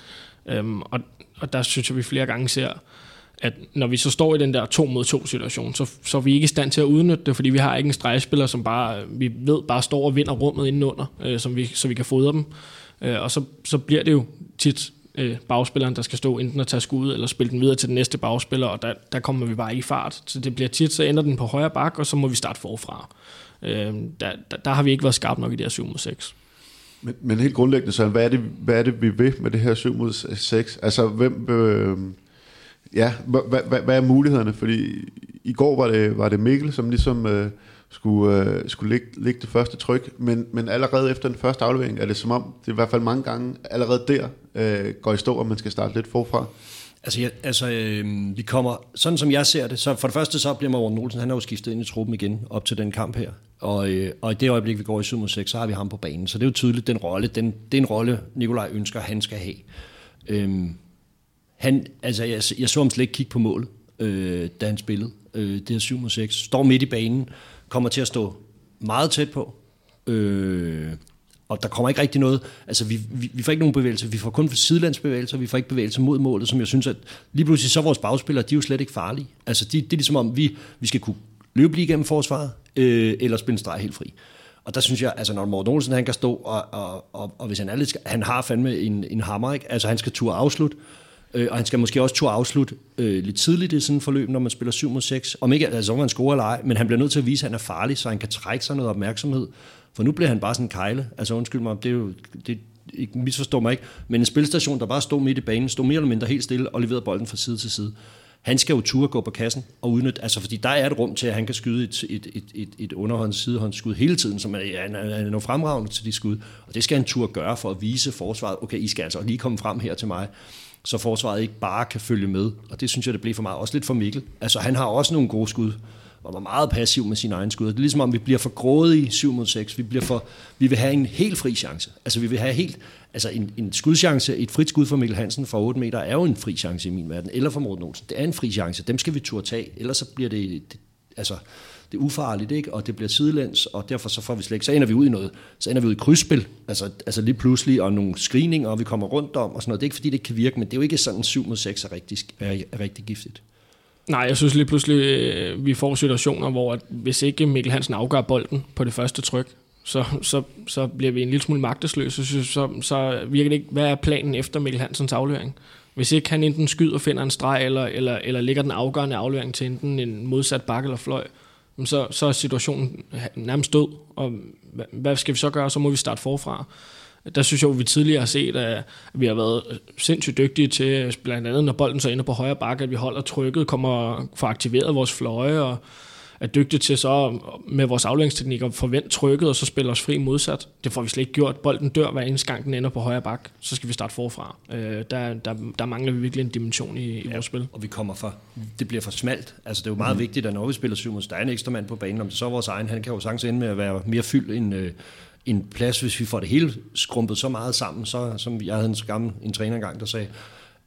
Øhm, og, og der synes jeg, vi flere gange ser, at når vi så står i den der to mod to situation, så, så er vi ikke i stand til at udnytte det, fordi vi har ikke en stregspiller, som bare, vi ved, bare står og vinder rummet indenunder, øh, som vi, så vi kan fodre dem. Øh, og så, så bliver det jo tit øh, bagspilleren, der skal stå enten at tage skud eller spille den videre til den næste bagspiller, og der, der kommer vi bare ikke i fart. Så det bliver tit, så ender den på højre bak, og så må vi starte forfra. Øh, der, der, der har vi ikke været skarp nok i det her 7 mod 6. Men, men helt grundlæggende, så hvad er, det, hvad er det, vi vil med det her 7 mod 6? Altså, hvem... Øh, ja, hvad, hvad, hvad er mulighederne? Fordi i går var det, var det Mikkel, som ligesom... Øh, skulle, øh, skulle ligge, ligge det første tryk, men, men allerede efter den første aflevering er det som om, det er i hvert fald mange gange allerede der øh, går i stå, og man skal starte lidt forfra. Altså, ja, altså øh, vi kommer, sådan som jeg ser det, så for det første så bliver Morten Olsen, han har jo skiftet ind i truppen igen op til den kamp her. Og, øh, og i det øjeblik, vi går i 7 mod 6, så har vi ham på banen. Så det er jo tydeligt, den rolle, den, det er en rolle, Nikolaj ønsker, han skal have. Øh, han, altså, jeg, jeg så ham slet ikke kigge på målet, øh, da han spillede. Øh, det er 7 mod 6. Står midt i banen, kommer til at stå meget tæt på. Øh, og der kommer ikke rigtig noget, altså vi, vi, vi får ikke nogen bevægelse, vi får kun sidelandsbevægelser, vi får ikke bevægelser mod målet, som jeg synes, at lige pludselig så vores bagspillere, de er jo slet ikke farlige. Altså de, det er ligesom om, vi, vi skal kunne løbe lige igennem forsvaret, øh, eller spille en streg helt fri. Og der synes jeg, altså når Morten Olsen, han kan stå, og, og, og, og hvis han er lidt, han har fandme en, en hammer, ikke? altså han skal turde afslutte, Øh, og han skal måske også to afslutte øh, lidt tidligt i sådan et forløb, når man spiller 7 mod 6. Om ikke, altså om han scorer eller ej, men han bliver nødt til at vise, at han er farlig, så han kan trække sig noget opmærksomhed. For nu bliver han bare sådan en kejle. Altså undskyld mig, det er jo, det, ikke, misforstår mig ikke, men en spilstation, der bare stod midt i banen, stod mere eller mindre helt stille og leverede bolden fra side til side. Han skal jo turde gå på kassen og udnytte, altså fordi der er et rum til, at han kan skyde et, et, et, et, et underhånds sidehåndsskud hele tiden, som er, han er, er fremragende til de skud. Og det skal han turde gøre for at vise forsvaret, okay, I skal altså lige komme frem her til mig så forsvaret ikke bare kan følge med. Og det synes jeg, det blev for meget. Også lidt for Mikkel. Altså, han har også nogle gode skud, og var meget passiv med sine egne skud. Det er ligesom om, vi bliver for grådige 7 mod 6. Vi, bliver for, vi vil have en helt fri chance. Altså, vi vil have helt... Altså, en, en skudchance, et frit skud for Mikkel Hansen fra 8 meter, er jo en fri chance i min verden. Eller for Morten Olsen. Det er en fri chance. Dem skal vi turde tage. Ellers så bliver det, det altså, det er ufarligt, ikke? og det bliver sidelæns, og derfor så får vi slet ikke, så ender vi ud i noget, så ender vi ud i krydsspil, altså, altså lige pludselig, og nogle screeninger, og vi kommer rundt om, og sådan noget. Det er ikke fordi, det ikke kan virke, men det er jo ikke sådan 7 mod 6 er rigtig, er, er rigtig giftigt. Nej, jeg synes lige pludselig, øh, vi får situationer, hvor at hvis ikke Mikkel Hansen afgør bolden på det første tryk, så, så, så bliver vi en lille smule magtesløse. Så, så, så virker det ikke, hvad er planen efter Mikkel Hansens aflevering? Hvis ikke han enten skyder og finder en streg, eller, eller, eller ligger den afgørende aflevering til enten en modsat bakke eller fløj, så, så er situationen nærmest død, og hvad skal vi så gøre? Så må vi starte forfra. Der synes jeg, at vi tidligere har set, at vi har været sindssygt dygtige til, blandt andet når bolden så ender på højre bakke, at vi holder trykket, kommer for aktiveret vores fløje, og er dygtige til så med vores aflængsteknik at forvente trykket, og så spille os fri modsat. Det får vi slet ikke gjort. Bolden dør hver eneste gang, den ender på højre bak. Så skal vi starte forfra. Øh, der, der, der mangler vi virkelig en dimension i, i ja, vores spil. Og vi kommer for, det bliver for smalt. Altså det er jo meget mm. vigtigt, at når vi spiller syv mod, der er en ekstra mand på banen, om det så er vores egen, han kan jo sagtens ende med at være mere fyldt end, øh, en plads, hvis vi får det hele skrumpet så meget sammen, så, som jeg havde en gammel en træner engang, der sagde,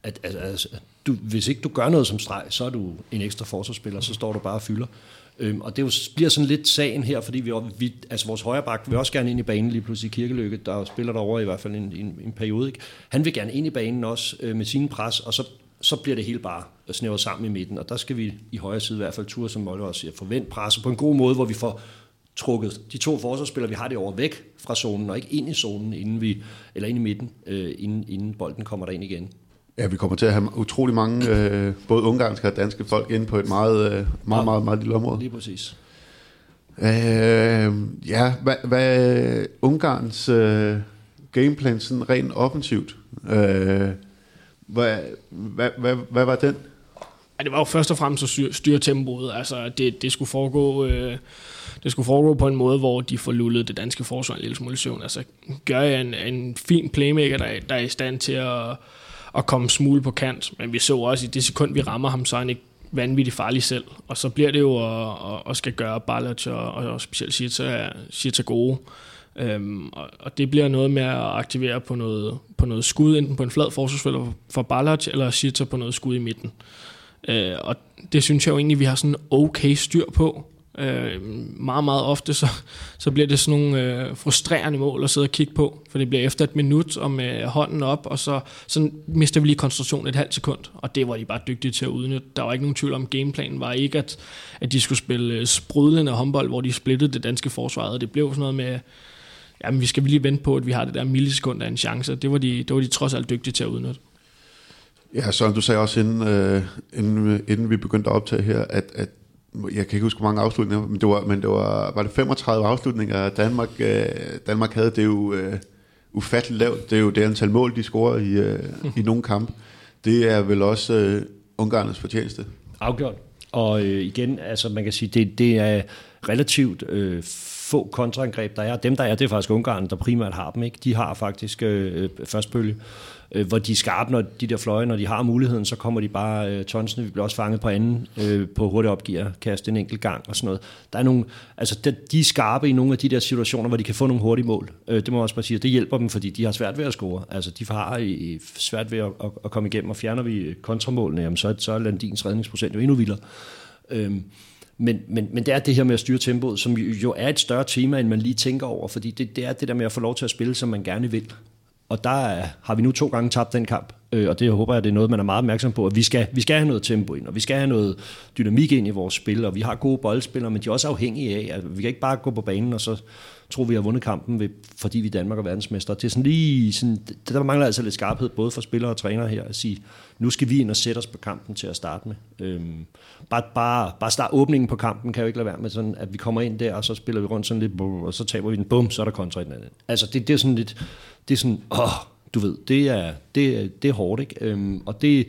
at, at, at du, hvis ikke du gør noget som streg, så er du en ekstra forsvarsspiller, så står du bare og fylder. Øhm, og det jo, bliver sådan lidt sagen her, fordi vi, vi altså vores højre bak vil også gerne ind i banen lige pludselig Kirkeløkke, der spiller derovre i hvert fald en, en, en periode. Ikke? Han vil gerne ind i banen også øh, med sine pres, og så, så bliver det hele bare snævret sammen i midten, og der skal vi i højre side i hvert fald ture, som Molle også siger, forvent presset på en god måde, hvor vi får trukket de to forsvarsspillere, vi har det over væk fra zonen, og ikke ind i zonen, inden vi, eller ind i midten, øh, inden, inden bolden kommer ind igen. Ja, vi kommer til at have utrolig mange, øh, både ungarske og danske folk inde på et meget, øh, meget, meget, meget, meget lille område. Lige præcis. Øh, ja, hvad, hvad Ungarns øh, gameplan sådan rent offensivt? Øh, hvad, hvad, hvad, hvad var den? Ja, det var jo først og fremmest at styre tempoet. Altså, det, det skulle foregå... Øh, det skulle foregå på en måde, hvor de får lullet det danske forsvar en lille smule søvn. Altså, gør jeg en, en fin playmaker, der, der er i stand til at, at komme smule på kant, men vi så også i det sekund, vi rammer ham, så er han ikke vanvittigt farlig selv. Og så bliver det jo at, at, at skal gøre Ballard og, og specielt Sita, Sita gode. Øhm, og, og det bliver noget med at aktivere på noget, på noget skud, enten på en flad forsvarsspiller for Ballard, eller Sita på noget skud i midten. Øh, og det synes jeg jo egentlig, vi har sådan okay styr på. Øh, meget, meget ofte, så, så bliver det sådan nogle øh, frustrerende mål at sidde og kigge på, for det bliver efter et minut og med øh, hånden op, og så, så mister vi lige koncentrationen et halvt sekund, og det var de bare dygtige til at udnytte. Der var ikke nogen tvivl om, gameplanen var ikke, at, at de skulle spille øh, sprudlende håndbold, hvor de splittede det danske forsvar, og det blev sådan noget med, jamen vi skal lige vente på, at vi har det der millisekund af en chance, det var de, det var de trods alt dygtige til at udnytte. Ja, Søren, du sagde også, inden, øh, inden, inden vi begyndte at optage her, at, at jeg kan ikke huske, hvor mange afslutninger, men det var, men det var, var det 35 afslutninger, Danmark, øh, Danmark havde. Det jo øh, ufatteligt lavt. Det er jo det antal mål, de scorer i, øh, i nogle kampe. Det er vel også øh, Ungarnes fortjeneste. Afgjort. Og øh, igen, altså man kan sige, det, det er relativt øh, få kontraangreb, der er. Dem, der er, det er faktisk Ungarn, der primært har dem. Ikke? De har faktisk øh, førstbølge øh, hvor de er skarpe, når de der fløje, når de har muligheden, så kommer de bare øh, tonsene. Vi bliver også fanget på anden, øh, på hurtigt opgiver, kaste en enkelt gang og sådan noget. Der er nogle, altså de, de er skarpe i nogle af de der situationer, hvor de kan få nogle hurtige mål. Øh, det må jeg også bare sige, det hjælper dem, fordi de har svært ved at score. Altså de har i, svært ved at, at, at, komme igennem, og fjerner vi kontramålene, jamen, så, så er Landins redningsprocent jo endnu vildere. Øh, men, men, men det er det her med at styre tempoet, som jo er et større tema, end man lige tænker over, fordi det, det er det der med at få lov til at spille, som man gerne vil. Og der har vi nu to gange tabt den kamp, øh, og det håber jeg, det er noget, man er meget opmærksom på, at vi skal, vi skal have noget tempo ind, og vi skal have noget dynamik ind i vores spil, og vi har gode boldspillere, men de er også afhængige af, at vi kan ikke bare gå på banen, og så tror vi har vundet kampen, ved, fordi vi er Danmark og verdensmester. Det er sådan lige, sådan, der mangler altså lidt skarphed, både for spillere og trænere her, at sige, nu skal vi ind og sætte os på kampen til at starte med. Øhm, bare, bare, bare start åbningen på kampen kan jo ikke lade være med sådan, at vi kommer ind der, og så spiller vi rundt sådan lidt, og så taber vi den, bum, så er der kontra i den anden. Altså det, det er sådan lidt, det er sådan, åh, du ved, det er, det, det er hårdt, ikke? Øhm, og det,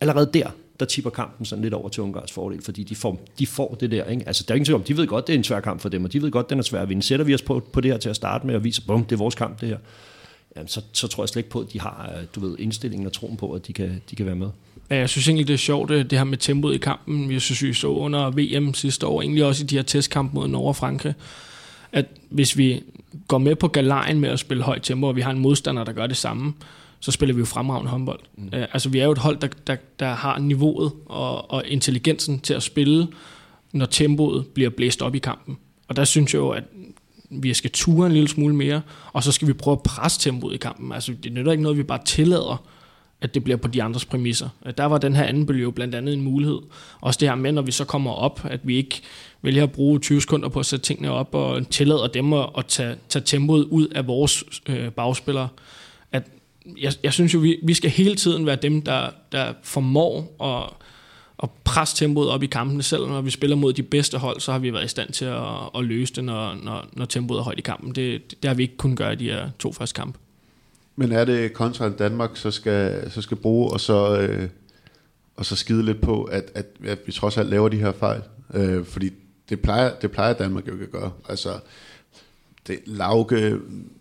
allerede der, der tipper kampen sådan lidt over til Ungars fordel, fordi de får, de får det der. Ikke? Altså, der er ingen tvivl om, de ved godt, det er en svær kamp for dem, og de ved godt, den er svær at vinde. Sætter vi os på, på det her til at starte med og viser, bum, det er vores kamp, det her, jamen, så, så tror jeg slet ikke på, at de har øh, du ved, indstillingen og troen på, at de kan, de kan være med. Ja, jeg synes egentlig, det er sjovt, øh, det her med tempoet i kampen. Jeg synes, vi så under VM sidste år, egentlig også i de her testkampe mod Norge og Frankrig, at hvis vi går med på galejen med at spille højt tempo, og vi har en modstander, der gør det samme, så spiller vi jo fremragende håndbold. Mm. Uh, altså vi er jo et hold, der, der, der har niveauet og, og intelligensen til at spille, når tempoet bliver blæst op i kampen. Og der synes jeg jo, at vi skal ture en lille smule mere, og så skal vi prøve at presse tempoet i kampen. Altså det nytter ikke noget, vi bare tillader, at det bliver på de andres præmisser. Der var den her anden bølge jo blandt andet en mulighed. Også det her med, når vi så kommer op, at vi ikke vælger at bruge 20 sekunder på at sætte tingene op og tillader dem at, at tage, tage tempoet ud af vores øh, bagspillere. Jeg, jeg synes jo, vi, vi skal hele tiden være dem, der, der formår at, at presse tempoet op i kampene. Selv når vi spiller mod de bedste hold, så har vi været i stand til at, at løse det, når, når, når tempoet er højt i kampen. Det, det har vi ikke kunnet gøre i de her to første kampe. Men er det kontra Danmark, så skal, så skal bruge og så, øh, og så skide lidt på, at, at, at vi trods alt laver de her fejl? Øh, fordi det, plejer, det plejer Danmark jo ikke at gøre. Altså, det, Lauke,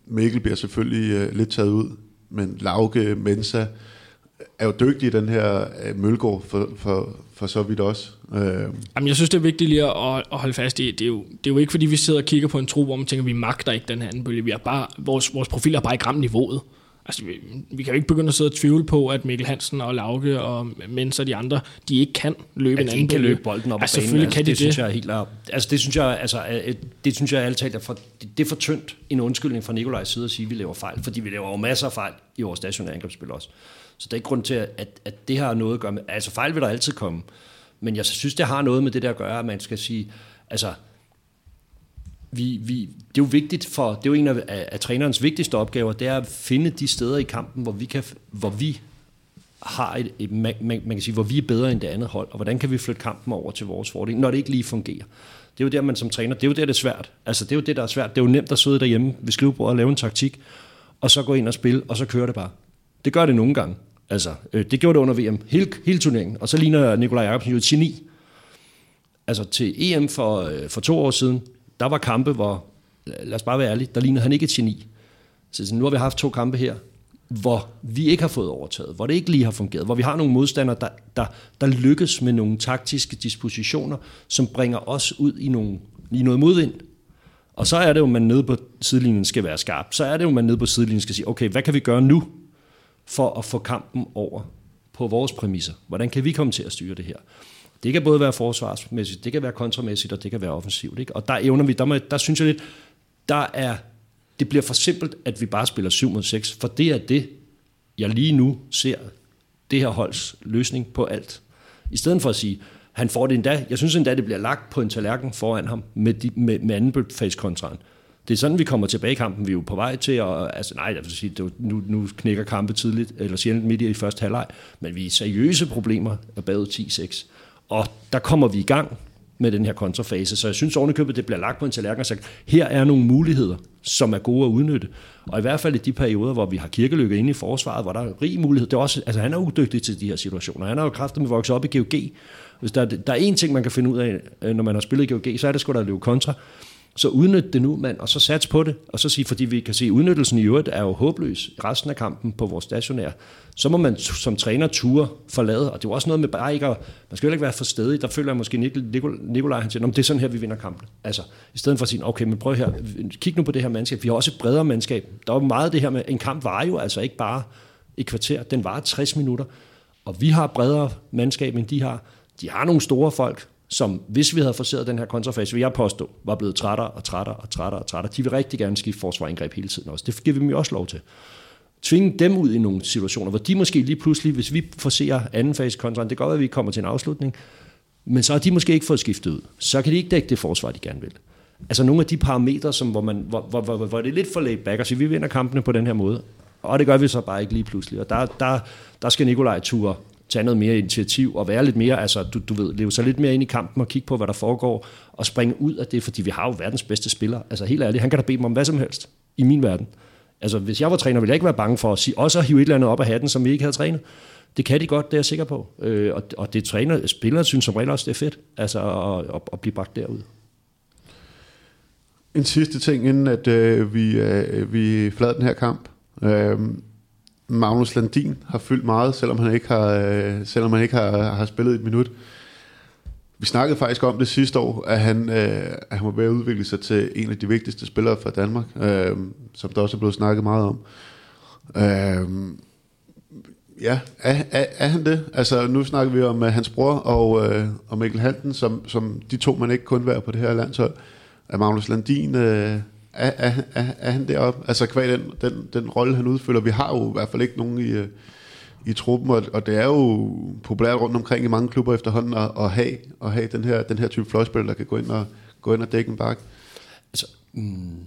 Mikkel bliver selvfølgelig øh, lidt taget ud, men Lauke, Mensa er jo dygtig i den her øh, Mølgaard for, for, for så vidt også. Øh. Jamen, jeg synes, det er vigtigt lige at, at holde fast i. Det er, jo, det er jo ikke, fordi vi sidder og kigger på en tro, hvor man tænker, vi magter ikke den her anden bølge. Vi er bare, vores, vores profil er bare ikke ramt niveauet. Altså, vi, vi kan jo ikke begynde at sidde og tvivle på, at Mikkel Hansen og Lauke og Mens og de andre, de ikke kan løbe at en anden kan løbe bolden op altså, banen. Selvfølgelig altså, kan de det. Synes jeg er helt, altså, det synes jeg, altså, det synes jeg altid er for, det er for tyndt en undskyldning fra Nikolajs side at sige, at vi laver fejl, fordi vi laver jo masser af fejl i vores stationære angrebsspil også. Så der er ikke grund til, at, at det har noget at gøre med, altså fejl vil der altid komme, men jeg synes, det har noget med det der at gøre, at man skal sige, altså, vi, vi, det er jo vigtigt for, det er jo en af, af, af trænerens vigtigste opgaver, det er at finde de steder i kampen, hvor vi, kan, hvor vi har et, et man, man, man kan sige, hvor vi er bedre end det andet hold, og hvordan kan vi flytte kampen over til vores fordel, når det ikke lige fungerer. Det er jo der, man som træner, det er jo der, det er svært. Altså, det er jo det, der er svært. Det er jo nemt at sidde derhjemme ved skrivebordet og lave en taktik, og så gå ind og spille, og så kører det bare. Det gør det nogle gange. Altså, øh, det gjorde det under VM, hele, hele turneringen. Og så ligner Nikolaj Jacobsen jo et geni. Altså til EM for, øh, for to år siden, der var kampe, hvor, lad os bare være ærlige, der lignede han ikke et geni. Så nu har vi haft to kampe her, hvor vi ikke har fået overtaget, hvor det ikke lige har fungeret, hvor vi har nogle modstandere, der, der, der lykkes med nogle taktiske dispositioner, som bringer os ud i, nogle, i noget modvind. Og så er det jo, man nede på sidelinjen skal være skarp. Så er det jo, man nede på sidelinjen skal sige, okay, hvad kan vi gøre nu for at få kampen over på vores præmisser? Hvordan kan vi komme til at styre det her? Det kan både være forsvarsmæssigt, det kan være kontramæssigt, og det kan være offensivt. Ikke? Og der evner vi, der, må, der synes jeg lidt, der er, det bliver for simpelt, at vi bare spiller 7 mod 6, for det er det, jeg lige nu ser det her holds løsning på alt. I stedet for at sige, han får det endda, jeg synes endda, det bliver lagt på en tallerken foran ham med, de, med, med anden face kontraen. Det er sådan, vi kommer tilbage i kampen. Vi er jo på vej til at... Altså nej, jeg vil sige, det nu, nu knækker kampe tidligt, eller sjældent midt i første halvleg, men vi er seriøse problemer af bagud 10-6. Og der kommer vi i gang med den her kontrafase. Så jeg synes ovenikøbet, det bliver lagt på en tallerken og sagt, her er nogle muligheder, som er gode at udnytte. Og i hvert fald i de perioder, hvor vi har kirkelykke inde i forsvaret, hvor der er rig mulighed. Det er også, altså han er udygtig til de her situationer. Han har jo kraftigt med vokset op i GOG. Hvis der, der er én ting, man kan finde ud af, øh, når man har spillet i GOG, så er det sgu da at løbe kontra. Så udnyt det nu, mand, og så sats på det, og så sige, fordi vi kan se, at udnyttelsen i øvrigt er jo håbløs resten af kampen på vores stationær. Så må man som træner ture forlade, og det er jo også noget med bare ikke at, man skal jo ikke være for stedig. Der føler jeg måske, Nikolaj, han siger, det er sådan her, vi vinder kampen. Altså, i stedet for at sige, okay, men prøv her, kig nu på det her mandskab. Vi har også et bredere mandskab. Der var meget det her med, en kamp var jo altså ikke bare et kvarter, den var 60 minutter. Og vi har bredere mandskab, end de har. De har nogle store folk, som hvis vi havde forseret den her kontrafase, vil jeg påstå, var blevet trættere og trættere og trættere og trættere. De vil rigtig gerne skifte forsvarangreb hele tiden også. Det giver vi dem jo også lov til. Tvinge dem ud i nogle situationer, hvor de måske lige pludselig, hvis vi forser anden fase kontra, det kan godt være, at vi kommer til en afslutning, men så har de måske ikke fået skiftet ud. Så kan de ikke dække det forsvar, de gerne vil. Altså nogle af de parametre, som, hvor, man, hvor, hvor, hvor, hvor det er lidt for laid back, og sige, vi vinder kampene på den her måde. Og det gør vi så bare ikke lige pludselig. Og der, der, der skal Nikolaj ture tage noget mere initiativ og være lidt mere, altså du, du ved, leve sig lidt mere ind i kampen og kigge på, hvad der foregår, og springe ud af det, fordi vi har jo verdens bedste spiller. Altså helt ærligt, han kan da bede mig om hvad som helst i min verden. Altså hvis jeg var træner, ville jeg ikke være bange for at sige, også at hive et eller andet op af hatten, som vi ikke havde trænet. Det kan de godt, det er jeg sikker på. Øh, og, og det træner, spillere synes som regel også, det er fedt, altså at, at, at blive bragt derud. En sidste ting, inden at øh, vi, øh, vi flader den her kamp. Øh, Magnus Landin har fyldt meget, selvom han ikke har, øh, selvom han ikke har, har spillet et minut. Vi snakkede faktisk om det sidste år, at han, øh, at han var ved at udvikle sig til en af de vigtigste spillere fra Danmark, øh, som der også er blevet snakket meget om. Øh, ja, er, er, er han det? Altså, nu snakker vi om uh, hans bror og, øh, og Mikkel Hansen, som, som de to, man ikke kun være på det her landshold. Er Magnus Landin... Øh, er, er, er, er han deroppe? Altså kvad den, den, den rolle, han udfylder. Vi har jo i hvert fald ikke nogen i, øh, i truppen, og, og det er jo populært rundt omkring i mange klubber efterhånden at, at have, at have den, her, den her type fløjspiller, der kan gå ind og, gå ind og dække en bak. Altså, mm,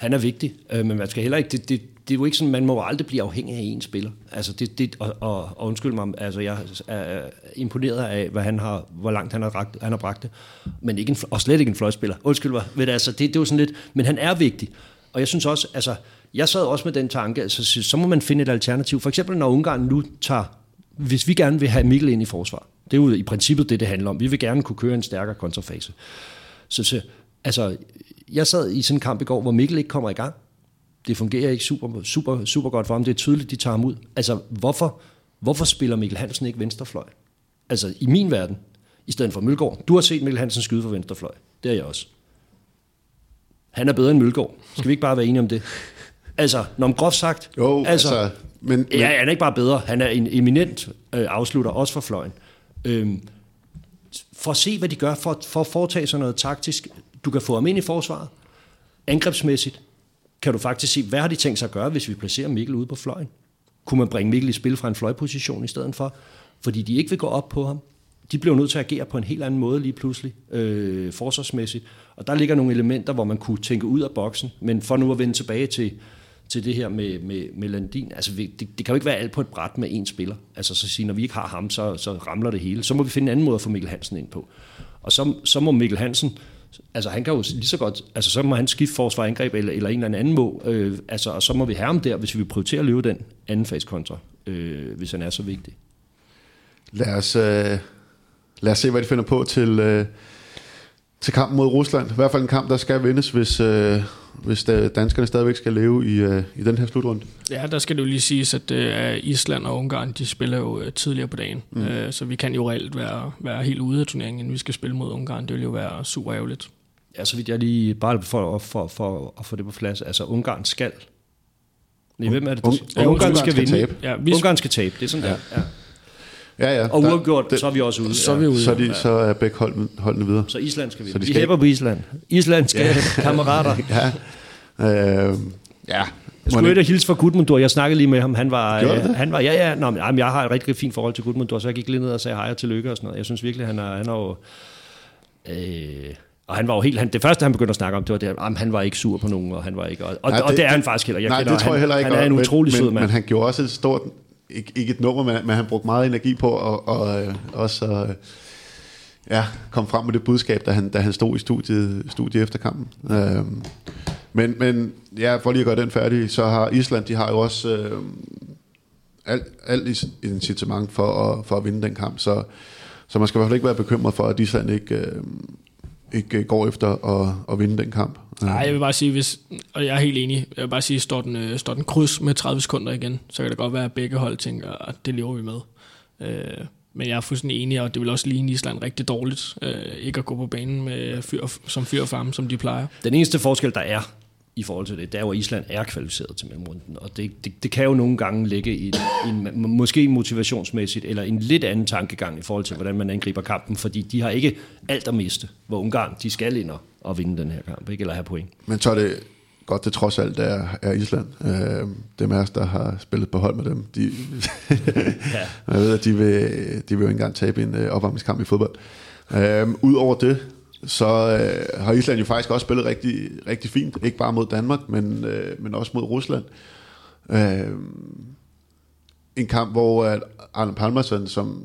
han er vigtig, øh, men man skal heller ikke, det, det, det er jo ikke sådan, man må aldrig blive afhængig af en spiller. Altså det, det, og, og, og undskyld mig, altså jeg er imponeret af, hvad han har, hvor langt han har, ragt, han har bragt det, men ikke en, og slet ikke en fløjspiller. Undskyld mig, ved det, altså det, det var sådan lidt, men han er vigtig. Og jeg synes også, altså, jeg sad også med den tanke, altså, så, så må man finde et alternativ. For eksempel, når Ungarn nu tager, hvis vi gerne vil have Mikkel ind i forsvar, det er jo i princippet det, det handler om. Vi vil gerne kunne køre en stærkere kontrafase Så, så altså, jeg sad i sådan en kamp i går, hvor Mikkel ikke kommer i gang. Det fungerer ikke super, super, super godt for ham. Det er tydeligt, de tager ham ud. Altså, hvorfor, hvorfor spiller Mikkel Hansen ikke venstrefløj? Altså, i min verden, i stedet for Mølgaard. Du har set Mikkel Hansen skyde for venstrefløj. Det er jeg også. Han er bedre end Mølgaard. Skal vi ikke bare være enige om det? Altså, når man groft sagt... Jo, altså, altså, men, men, Ja, han er ikke bare bedre. Han er en eminent øh, afslutter, også for fløjen. Øhm, for at se, hvad de gør, for, for at foretage sig noget taktisk. Du kan få ham ind i forsvaret. Angrebsmæssigt kan du faktisk se, hvad har de tænkt sig at gøre, hvis vi placerer Mikkel ude på fløjen? Kunne man bringe Mikkel i spil fra en fløjposition i stedet for? Fordi de ikke vil gå op på ham. De bliver nødt til at agere på en helt anden måde lige pludselig, øh, forsvarsmæssigt. Og der ligger nogle elementer, hvor man kunne tænke ud af boksen. Men for nu at vende tilbage til, til det her med, med, med Landin, altså vi- det, det kan jo ikke være alt på et bræt med én spiller. Altså så sige, når vi ikke har ham, så, så ramler det hele. Så må vi finde en anden måde at få Mikkel Hansen ind på. Og så, så må Mikkel Hansen, altså han kan jo lige så godt, altså så må han skifte forsvar angreb, eller, eller en eller anden må, øh, altså, og så må vi have ham der, hvis vi prioriterer at løbe den anden fase kontra, øh, hvis han er så vigtig. lad, os, øh, lad os se, hvad de finder på til, øh, til kampen mod Rusland. I hvert fald en kamp, der skal vindes, hvis, øh, hvis øh, danskerne stadigvæk skal leve i, øh, i den her slutrunde. Ja, der skal det jo lige siges, at øh, Island og Ungarn, de spiller jo øh, tidligere på dagen. Mm. Øh, så vi kan jo reelt være, være helt ude af turneringen, inden vi skal spille mod Ungarn. Det vil jo være super ærgerligt. Ja, så vidt jeg lige, bare for, for, for at få det på plads, altså Ungarn skal. Nej, hvem er det, der? Ja, Ungarn Ungarn skal skal vinde. tabe. Ja, vi, Ungarn skal tabe, det er sådan der. Ja. Ja, ja. Og uafgjort, det- så er vi også ude. så er vi ude. Så er, de, så er begge hold, holdene videre. Så Island skal vinde. Så de vi hæpper på Island. Island skal ja. kammerater. Ja. Øh, ja. Jeg skulle det- ikke hilse fra Gudmundur. Jeg snakkede lige med ham. Han var, øh, det? han var ja, ja. Nå, men, jamen, jeg har et rigtig fint forhold til Gudmundur, så jeg gik lige ned og sagde hej og tillykke og sådan noget. Jeg synes virkelig, han er, han er jo... Øh, og han var jo helt, han, det første, han begyndte at snakke om, det var det, at han var ikke sur på nogen, og han var ikke, og, og, Nej, og det- det er han faktisk heller. Jeg Nej, kender, det tror han, jeg heller ikke. Han er en utrolig men, sød mand. men han gjorde også et stort, ikke, ikke et nummer, men, men han brugte meget energi på at og, og, øh, også øh, ja, kom frem med det budskab, da han, da han stod i studiet, studiet efter kampen. Øhm, men, men ja, for lige at gøre den færdig, så har Island, de har jo også øh, alt, alt incitament for at, for at vinde den kamp, så, så man skal i hvert fald ikke være bekymret for, at Island ikke, øh, ikke går efter at, at vinde den kamp. Nej, jeg vil bare sige, hvis, og jeg er helt enig, jeg vil bare sige, står den, øh, står den kryds med 30 sekunder igen, så kan det godt være, at begge hold tænker, at det lever vi med. Øh, men jeg er fuldstændig enig, og det vil også ligne Island rigtig dårligt, øh, ikke at gå på banen med fyr, som fyr og farm, som de plejer. Den eneste forskel, der er i forhold til det, det er jo, at Island er kvalificeret til mellemrunden. Og det, det, det kan jo nogle gange ligge i en, en, måske motivationsmæssigt, eller en lidt anden tankegang i forhold til, hvordan man angriber kampen, fordi de har ikke alt at miste, hvor Ungarn, de skal ind og, og vinde den her kamp, ikke? eller have point. Men så er det godt, det trods alt er, er Island. Øh, dem af os, der har spillet på hold med dem, de, Ja. jeg ved, at de vil, de vil jo ikke engang tabe en øh, opvarmningskamp i fodbold. Øh, Udover det, så øh, har Island jo faktisk også spillet rigtig, rigtig fint. Ikke bare mod Danmark, men, øh, men også mod Rusland. Øh, en kamp, hvor at Arne Palmerson, som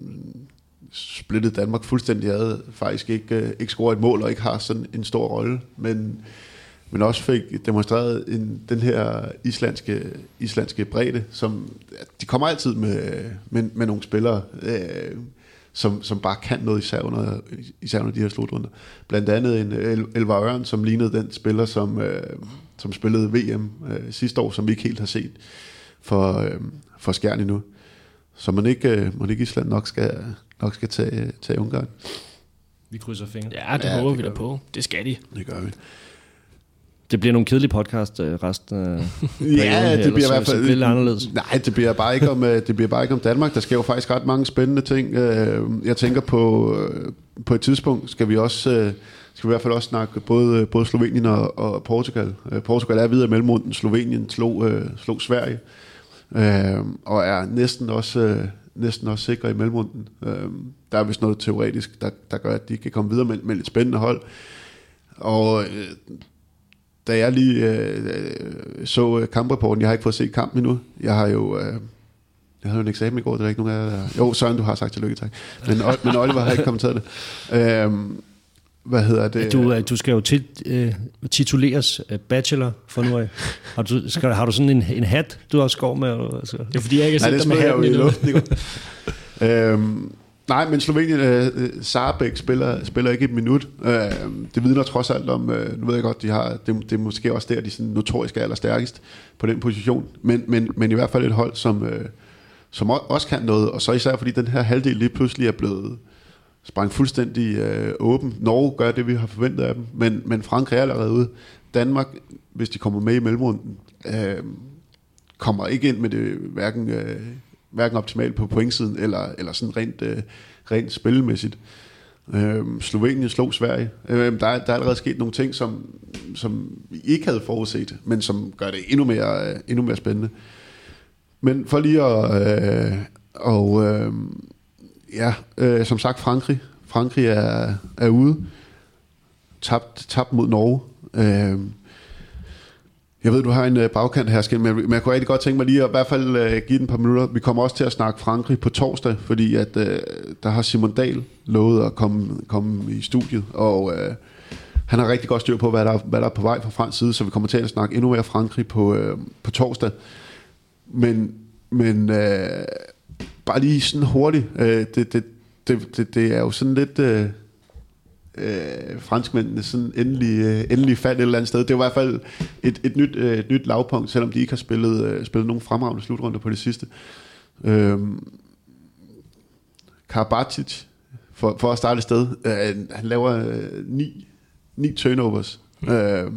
splittede Danmark fuldstændig ad, faktisk ikke, øh, ikke scorer et mål og ikke har sådan en stor rolle, men, men også fik demonstreret en, den her islandske, islandske bredde, som de kommer altid med, med, med nogle spillere, øh, som, som bare kan noget især under, især under de her slutrunder. Blandt andet en El- Elvar Ørn, som lignede den spiller, som, øh, som spillede VM øh, sidste år, som vi ikke helt har set for, øh, for skærn endnu. Så man ikke, øh, man ikke Island nok skal, nok skal tage, tage Ungarn. Vi krydser fingre. Ja, det Ja, ja, håber det vi da på. Det skal de. Det gør vi. Det bliver nogle kedelige podcast øh, resten af perioden Ja, det bliver i hvert fald lidt anderledes. Nej, det bliver bare ikke om øh, det bliver bare ikke om Danmark. Der sker jo faktisk ret mange spændende ting. Øh, Jeg tænker på øh, på et tidspunkt skal vi også øh, skal vi i hvert fald også snakke både både Slovenien og, og Portugal. Øh, Portugal er videre i mellemrunden. Slovenien slog øh, slog Sverige øh, og er næsten også øh, næsten også sikre i mellemrunden. Øh, Der er vist noget teoretisk der der gør at de kan komme videre med, med et spændende hold. Og øh, da jeg lige øh, øh, så øh, kamprapporten, jeg har ikke fået set kampen endnu. Jeg har jo... Øh, jeg havde jo en eksamen i går, det er ikke nogen af jer, der... Jo, Søren, du har sagt tillykke, tak. Men, men Oliver har ikke kommenteret det. Øhm, hvad hedder det? Du, øh, du skal jo tit, øh, tituleres bachelor for nu af. Har du, skal, har du sådan en, en hat, du også går med? Eller, altså? Det er fordi, jeg ikke har Nej, set det dig med hatten i luften øhm, Nej, men Slovenien, øh, øh Sarbæk spiller, spiller ikke et minut. Øh, det vidner trods alt om, øh, nu ved jeg godt, de har, det, det er måske også der, de sådan notorisk er allerstærkest på den position. Men, men, men i hvert fald et hold, som, øh, som også kan noget, og så især fordi den her halvdel lige pludselig er blevet sprang fuldstændig øh, åben. Norge gør det, vi har forventet af dem, men, men Frankrig er allerede ude. Danmark, hvis de kommer med i mellemrunden, øh, kommer ikke ind med det hverken, øh, hverken optimalt på pointsiden, eller, eller sådan rent, øh, rent spillemæssigt. Øh, Slovenien slog Sverige. Øh, der, er, der er allerede sket nogle ting, som, som vi ikke havde forudset, men som gør det endnu mere, øh, endnu mere spændende. Men for lige at... Øh, og, øh, ja, øh, som sagt Frankrig. Frankrig er, er ude. Tabt, tabt mod Norge. Øh, jeg ved, du har en øh, bagkant her, Skin, men, men jeg kunne rigtig godt tænke mig lige at i hvert fald øh, give den et par minutter. Vi kommer også til at snakke Frankrig på torsdag, fordi at, øh, der har Simon Dahl lovet at komme, komme i studiet, og øh, han har rigtig godt styr på, hvad der, hvad der er på vej fra fransk side, så vi kommer til at snakke endnu mere Frankrig på, øh, på torsdag. Men, men øh, bare lige sådan hurtigt, øh, det, det, det, det, det er jo sådan lidt... Øh, øh, franskmændene sådan endelig, øh, endelig fald et eller andet sted. Det er i hvert fald et, et, nyt, øh, et nyt lavpunkt, selvom de ikke har spillet, øh, spillet nogen fremragende slutrunder på det sidste. Øh, Karabatic, for, for at starte et sted, øh, han laver øh, ni, ni turnovers. Mm. Øh,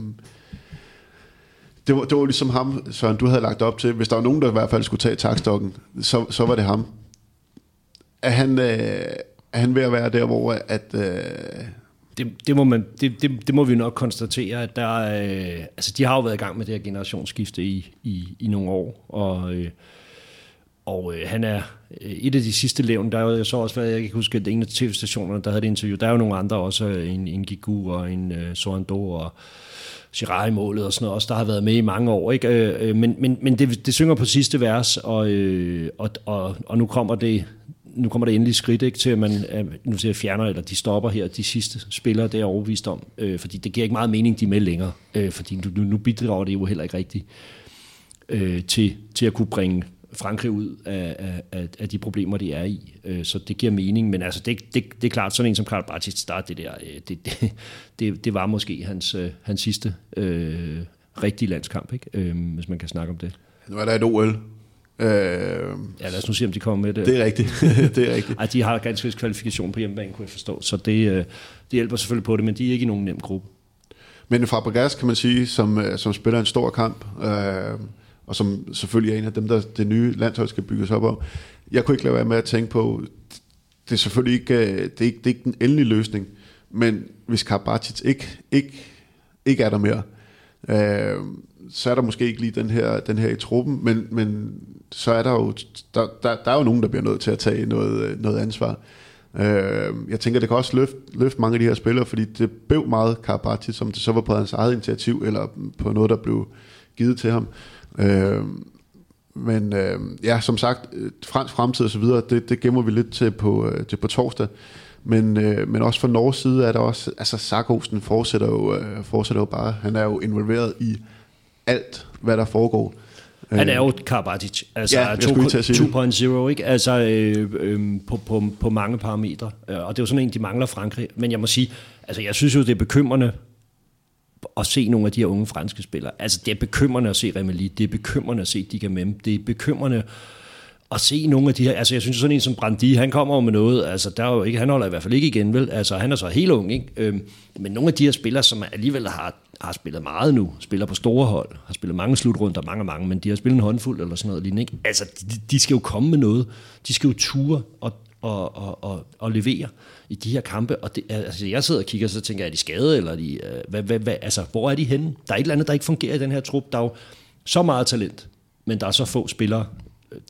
det var, det var ligesom ham, Søren, du havde lagt op til. Hvis der var nogen, der i hvert fald skulle tage takstokken, så, så var det ham. Er han, øh, er han ved at være der, hvor at, øh, det, det, må man, det, det, det må vi nok konstatere, at der, øh, altså de har jo været i gang med det her generationsskifte i, i, i nogle år, og, øh, og øh, han er øh, et af de sidste levn, der er jo jeg så også, jeg kan huske, at en af tv-stationerne, der havde det interview, der er jo nogle andre også, øh, en, en Gigu og en øh, Sorando og Girard i målet og sådan noget, også der har været med i mange år, ikke? Øh, øh men, men, men det, det synger på sidste vers, og, øh, og, og, og nu kommer det nu kommer der endelig skridt ikke, til, at man nu siger, fjerner, eller de stopper her, de sidste spillere, det er overvist om. Øh, fordi det giver ikke meget mening, de er med længere. Øh, fordi nu, nu bidrager det jo heller ikke rigtigt øh, til, til at kunne bringe Frankrig ud af, af, af de problemer, de er i. Øh, så det giver mening. Men altså, det, det, det er klart, sådan en som Karl Bartic start, det der, øh, det, det, det, det var måske hans, øh, hans sidste øh, rigtige landskamp, ikke? Øh, hvis man kan snakke om det. Nu er der et OL, Øh, ja, lad os nu se, om de kommer med det. Det er rigtigt. det er rigtigt. Ej, de har ganske vist kvalifikation på hjemmebane, kunne jeg forstå. Så det, øh, det hjælper selvfølgelig på det, men de er ikke i nogen nem gruppe. Men Fabregas, kan man sige, som, øh, som spiller en stor kamp, øh, og som selvfølgelig er en af dem, der det nye landshold skal bygges op om. Jeg kunne ikke lade være med at tænke på, det er selvfølgelig ikke, øh, det er ikke, det er ikke den endelige løsning, men hvis Karabatic ikke, ikke, ikke er der mere, øh, så er der måske ikke lige den her, den her i truppen, men, men så er der jo, der, der, der er jo nogen, der bliver nødt til at tage noget, noget ansvar. Øh, jeg tænker, det kan også løfte, løfte mange af de her spillere, fordi det blev meget Karabati, som det så var på hans eget initiativ, eller på noget, der blev givet til ham. Øh, men øh, ja, som sagt, fransk fremtid og så videre, det, det gemmer vi lidt til på, øh, til på torsdag. Men, øh, men også fra Norges side er der også, altså Sarkosen fortsætter jo, øh, fortsætter jo bare, han er jo involveret i alt, hvad der foregår. Han er jo Karabatic, altså ja, 2.0, ikke? Altså øh, øh, på, på, på mange parametre. Øh, og det er jo sådan en, de mangler Frankrig. Men jeg må sige, altså jeg synes jo, det er bekymrende at se nogle af de her unge franske spillere. Altså det er bekymrende at se Remeli, det er bekymrende at se Digamem, det er bekymrende at se nogle af de her, altså jeg synes sådan en som Brandi, han kommer jo med noget, altså der er jo ikke, han holder i hvert fald ikke igen, vel, altså han er så helt ung, ikke? Øhm, men nogle af de her spillere, som alligevel har, har spillet meget nu, spiller på store hold, har spillet mange slutrunder, mange mange, men de har spillet en håndfuld eller sådan noget lignende, ikke? Altså de, de skal jo komme med noget, de skal jo ture og, og, og, og, og levere i de her kampe, og det, altså jeg sidder og kigger, så tænker jeg, er de skadet, eller er de, øh, hvad, hvad, hvad, altså hvor er de henne? Der er et eller andet, der ikke fungerer i den her trup, der er jo så meget talent, men der er så få spillere,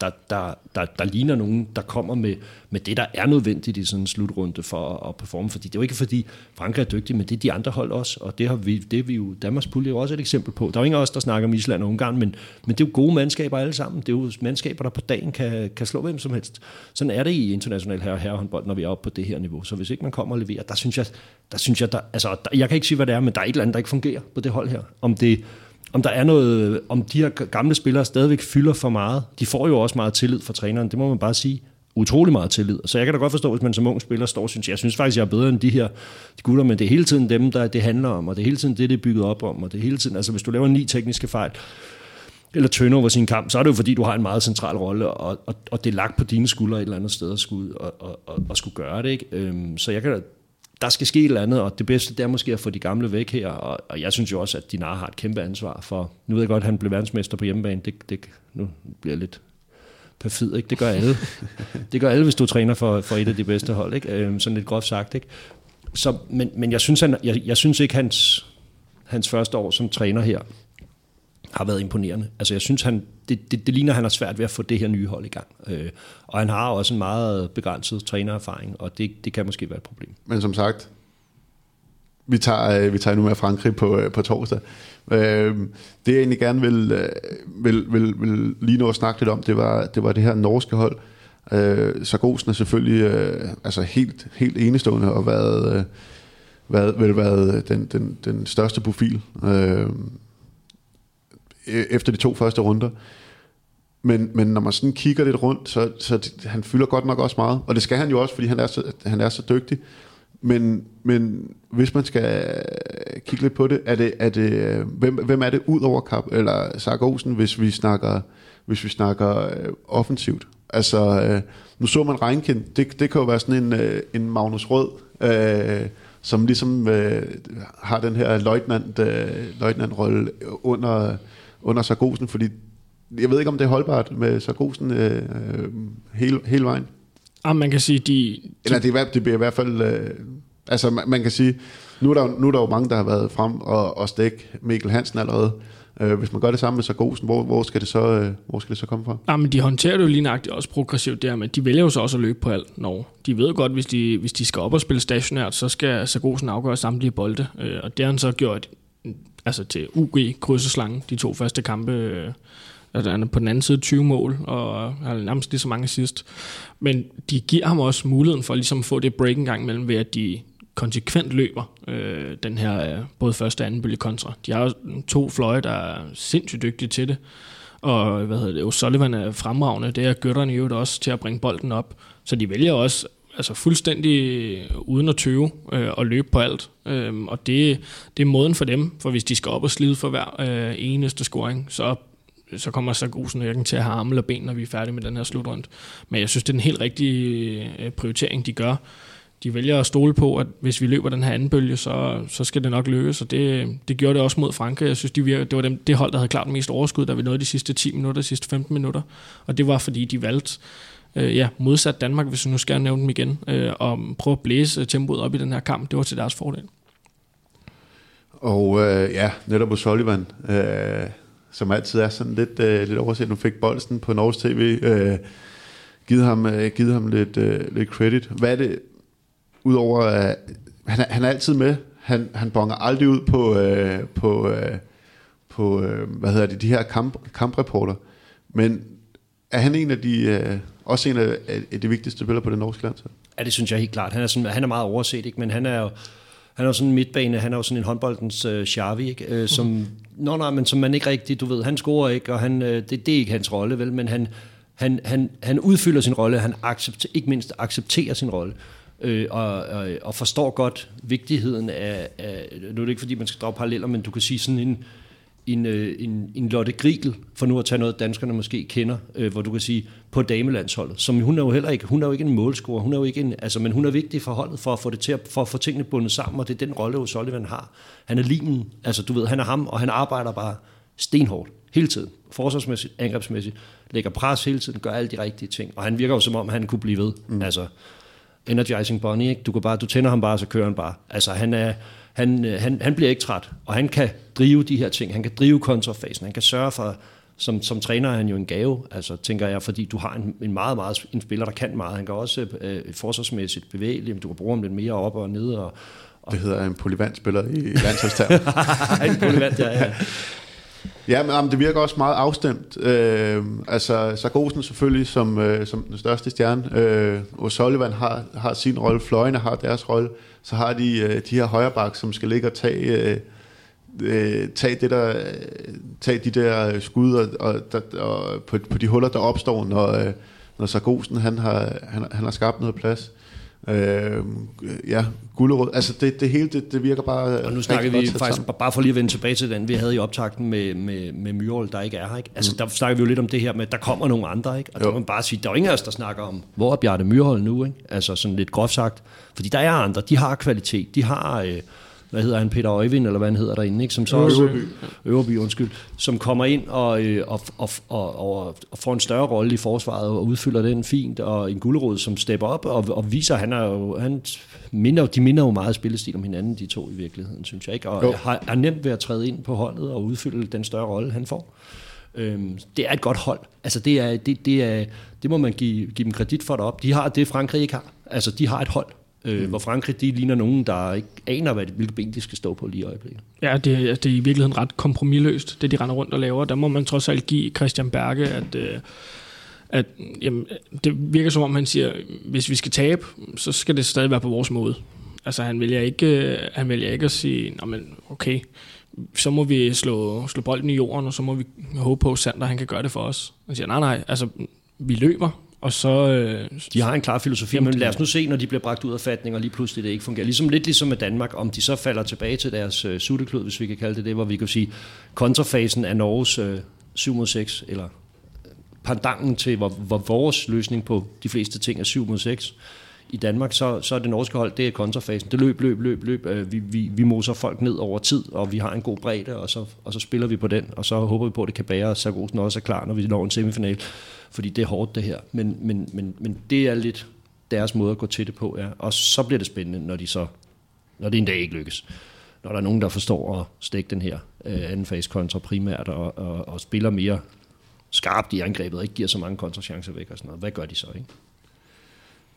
der, der, der, der ligner nogen, der kommer med, med det, der er nødvendigt i sådan en slutrunde for at, at performe. Fordi det er jo ikke fordi Frankrig er dygtig, men det er de andre hold også. Og det har vi, det er vi jo, Danmarks pulje er også et eksempel på. Der er jo ingen af os, der snakker om Island og Ungarn, men, men det er jo gode mandskaber alle sammen. Det er jo mandskaber, der på dagen kan, kan slå hvem som helst. Sådan er det i international herre- og herrehåndbold, når vi er oppe på det her niveau. Så hvis ikke man kommer og leverer, der synes jeg, der synes jeg, der, altså, der, jeg kan ikke sige, hvad det er, men der er et eller andet, der ikke fungerer på det hold her. Om det om der er noget, om de her gamle spillere stadigvæk fylder for meget. De får jo også meget tillid fra træneren, det må man bare sige. utrolig meget tillid. Så jeg kan da godt forstå, hvis man som ung spiller står og synes, jeg synes faktisk, jeg er bedre end de her de gutter, men det er hele tiden dem, der det handler om, og det er hele tiden det, det er bygget op om, og det er hele tiden, altså hvis du laver ni tekniske fejl, eller turnover sin kamp, så er det jo fordi, du har en meget central rolle, og, og, og det er lagt på dine skuldre et eller andet sted at skulle, og, og, og, og skulle gøre det. Ikke? Øhm, så jeg kan, da der skal ske et eller andet, og det bedste det er måske at få de gamle væk her, og, og jeg synes jo også, at Dinar har et kæmpe ansvar for, nu ved jeg godt, at han blev verdensmester på hjemmebane, det, det, nu bliver jeg lidt perfid, ikke? Det gør alle. det gør alle, hvis du træner for, for et af de bedste hold, ikke? Øhm, sådan lidt groft sagt, ikke? Så, men, men jeg synes, han, jeg, jeg synes ikke, hans, hans første år som træner her har været imponerende. Altså jeg synes, han, det, det, det ligner, at han har svært ved at få det her nye hold i gang. Øh, og han har også en meget begrænset trænererfaring, og det, det kan måske være et problem. Men som sagt, vi tager, øh, vi tager nu med Frankrig på, øh, på torsdag. Øh, det jeg egentlig gerne vil, øh, vil, vil, vil lige nå at snakke lidt om, det var det, var det her norske hold. Øh, Sargosen er selvfølgelig øh, altså helt, helt enestående og været, øh, været, vel været den, den, den største profil øh, Øh, efter de to første runder. Men, men når man sådan kigger lidt rundt, så, så han fylder godt nok også meget. Og det skal han jo også, fordi han er så, han er så dygtig. Men, men hvis man skal øh, kigge lidt på det, er det, er det øh, hvem, hvem er det ud over Kap, eller Sargosen, hvis vi snakker, hvis vi snakker øh, offensivt? Altså, øh, nu så man Reinkind, det, det kan jo være sådan en, øh, en Magnus Rød, øh, som ligesom øh, har den her løjtnant, øh, løjtnant-rolle under, under Sargosen, fordi jeg ved ikke, om det er holdbart med Sargosen øh, hele, hele vejen. Ja, man kan sige, de... de Eller det, det bliver i hvert fald... Øh, altså, man, man kan sige, nu er, der, nu er der jo mange, der har været frem og, og stik Mikkel Hansen allerede. Øh, hvis man gør det samme med Sargosen, hvor, hvor, skal det så, øh, hvor skal det så komme fra? Ja, men de håndterer det jo lige nøjagtigt også progressivt der, men de vælger jo så også at løbe på alt når De ved godt, hvis de, hvis de skal op og spille stationært, så skal Sargosen afgøre samtlige bolde, øh, og det har han så gjort altså til UG krydseslange, de to første kampe, øh, Altså, han er på den anden side 20 mål, og har nærmest lige så mange sidst. Men de giver ham også muligheden for ligesom at få det break en gang imellem, ved at de konsekvent løber øh, den her øh, både første og anden bølge kontra. De har to fløje, der er sindssygt dygtige til det. Og hvad hedder det, O'Sullivan er fremragende, det er Gøtterne jo også til at bringe bolden op. Så de vælger også altså fuldstændig øh, uden at tøve øh, og løbe på alt. Øh, og det, det er måden for dem, for hvis de skal op og slide for hver øh, eneste scoring, så så kommer Sargosen hverken til at have arme eller ben, når vi er færdige med den her slutrunde. Men jeg synes, det er en helt rigtig øh, prioritering, de gør. De vælger at stole på, at hvis vi løber den her anden bølge, så, så skal det nok lykkes, og det, det gjorde det også mod Franke. Jeg synes, de virker, det var dem, det hold, der havde klart mest overskud, da vi nåede de sidste 10 minutter, de sidste 15 minutter. Og det var, fordi de valgte øh, ja, modsat Danmark, hvis vi nu skal nævne dem igen, øh, og prøve at blæse tempoet op i den her kamp. Det var til deres fordel. Og øh, ja, netop hos Sullivan, øh, som altid er sådan lidt, øh, lidt overset. Nu fik Bolsten på Norges TV øh, givet, ham, øh, givet ham lidt, øh, lidt credit. Hvad er det, udover øh, han, er, han er altid med, han, han bonger aldrig ud på, øh, på, øh, på øh, hvad hedder det, de her kamp, kampreporter, men er han en af de, øh, også en af, af de vigtigste spillere på det norske landshold? Ja, det synes jeg helt klart. Han er, sådan, han er meget overset, ikke? men han er jo han er jo sådan en midtbane, han er jo sådan en håndboldens uh, Xavi, ikke? Uh, som, mm. nå, nej, men som man ikke rigtig, du ved, han scorer ikke, og han, uh, det, det er ikke hans rolle, vel, men han, han, han, han udfylder sin rolle, han accepter, ikke mindst accepterer sin rolle, uh, og, og, og forstår godt vigtigheden af, af, nu er det ikke fordi, man skal drage paralleller, men du kan sige sådan en, en, øh, en, en Lotte Grigel, for nu at tage noget, danskerne måske kender, øh, hvor du kan sige, på damelandsholdet, som hun er jo heller ikke, hun er jo ikke en målscorer, hun er jo ikke en, altså, men hun er vigtig for holdet, for at få det til at, for at få tingene bundet sammen, og det er den rolle, Sullivan har. Han er limen, altså du ved, han er ham, og han arbejder bare stenhårdt, hele tiden, forsvarsmæssigt, angrebsmæssigt, lægger pres hele tiden, gør alle de rigtige ting, og han virker jo som om, han kunne blive ved, mm. altså, energizing bunny, ikke? Du, kan bare, du tænder ham bare, så kører han bare. Altså, han er, han, øh, han, han bliver ikke træt, og han kan drive de her ting. Han kan drive kontrafasen, han kan sørge for, som, som træner er han jo en gave, altså tænker jeg, fordi du har en, en meget, meget en spiller, der kan meget. Han kan også øh, forsvarsmæssigt bevægelig, men du kan bruge ham lidt mere op og ned. Og, og det hedder en polyvant spiller i landsholdstermer. en polyvant, ja, ja. Ja, men jamen, det virker også meget afstemt. Øh, altså, Sargosen selvfølgelig som, øh, som den største stjerne. Øh, O'Sullivan har, har sin rolle, fløjene har deres rolle. Så har de øh, de her højrebak, som skal ligge og tage, øh, øh, tage, det der, øh, tage de der skud og, og, der, og på, på de huller, der opstår, når, øh, når Sargosen, han har, han, han har skabt noget plads. Øh, ja, Gullerød. Altså det, det hele, det, det virker bare Og nu snakker vi faktisk, sammen. bare for lige at vende tilbage til den, vi havde i optakten med, med, med Myhrvold, der ikke er her. Ikke? Altså mm. der snakker vi jo lidt om det her med, at der kommer nogle andre. Ikke? Og jo. der må man bare sige, der er jo ingen af os, der snakker om, hvor er Bjarne Myhrvold nu? Ikke? Altså sådan lidt groft sagt. Fordi der er andre, de har kvalitet, de har... Øh, hvad hedder han, Peter Øjvind, eller hvad han hedder derinde, ikke? som så Øverby. Øverby, undskyld, som kommer ind og, øh, og, og, og, og, får en større rolle i forsvaret og udfylder den fint, og en gulderod, som stepper op og, og viser, han er jo, han minder, de minder jo meget spillestil om hinanden, de to i virkeligheden, synes jeg, ikke? og jo. har, er nemt ved at træde ind på holdet og udfylde den større rolle, han får. Øhm, det er et godt hold. Altså det, er, det, det, er, det må man give, give dem kredit for op. De har det, Frankrig ikke har. Altså de har et hold, øh, mm. hvor Frankrig de ligner nogen, der ikke aner, hvad, hvilke ben de skal stå på lige i øjeblikket. Ja, det, det er i virkeligheden ret kompromilløst, det de render rundt og laver. Der må man trods alt give Christian Berge, at, øh, at jamen, det virker som om, han siger, hvis vi skal tabe, så skal det stadig være på vores måde. Altså han vælger ikke, øh, han vælger ikke at sige, men okay, så må vi slå, slå bolden i jorden, og så må vi håbe på, at Sander han kan gøre det for os. Han siger, nej, nej, altså vi løber, og så, øh, de har en klar filosofi, men lad os nu se, når de bliver bragt ud af fatning, og lige pludselig det ikke fungerer. Ligesom lidt ligesom med Danmark, om de så falder tilbage til deres øh, sutteklud, hvis vi kan kalde det det, hvor vi kan sige, kontrafasen af Norges øh, 7 mod 6, eller øh, pandangen til, hvor, hvor vores løsning på de fleste ting er 7 mod 6. I Danmark, så, så er det norske hold, det er kontrafasen. Det løb, løb, løb, løb. Øh, vi, vi, vi moser folk ned over tid, og vi har en god bredde, og så, og så spiller vi på den, og så håber vi på, at det kan bære, og Sargosen også er klar, når vi når en semifinal fordi det er hårdt det her. Men, men, men, men det er lidt deres måde at gå til det på, ja. Og så bliver det spændende, når de så, når det en dag ikke lykkes. Når der er nogen, der forstår at stikke den her øh, anden fase kontra primært, og, og, og spiller mere skarpt i angrebet, og ikke giver så mange kontrachancer væk og sådan noget. Hvad gør de så, ikke?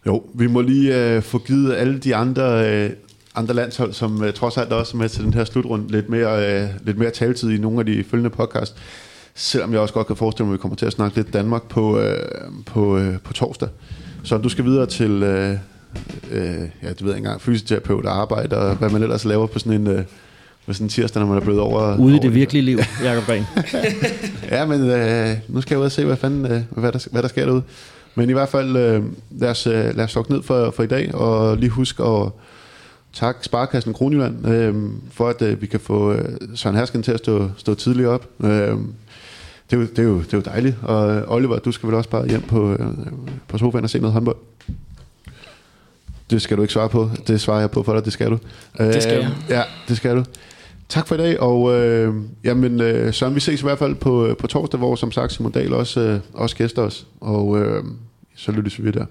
Jo, vi må lige øh, få givet alle de andre, øh, andre landshold, som øh, trods alt også er med til den her slutrunde, lidt mere, øh, lidt mere taletid i nogle af de følgende podcast. Selvom jeg også godt kan forestille mig, at vi kommer til at snakke lidt Danmark på, øh, på, øh, på torsdag. Så du skal videre til, øh, øh, ja, det ved jeg ikke engang, fysioterapeut og arbejde, og hvad man ellers laver på sådan en, øh, på sådan en tirsdag, når man er blevet over... Ude i det virkelige liv, Jacob Gren. ja, men øh, nu skal jeg ud og se, hvad, fanden, øh, hvad, der, hvad der sker derude. Men i hvert fald, øh, lad os, øh, lad os ned for, for i dag, og lige husk at takke Sparkassen Kronjylland øh, for, at øh, vi kan få øh, Søren Hersken til at stå, stå tidligt op. Øh, det, er jo, det, er jo, det er jo dejligt. Og Oliver, du skal vel også bare hjem på, øh, på sofaen og se noget håndbold? Det skal du ikke svare på. Det svarer jeg på for dig. Det skal du. Det skal jeg. Øh, ja, det skal du. Tak for i dag, og øh, jamen, øh, Søren, vi ses i hvert fald på, øh, på torsdag, hvor som sagt Simon Dahl også, øh, også gæster os, og øh, så lyttes vi ved der.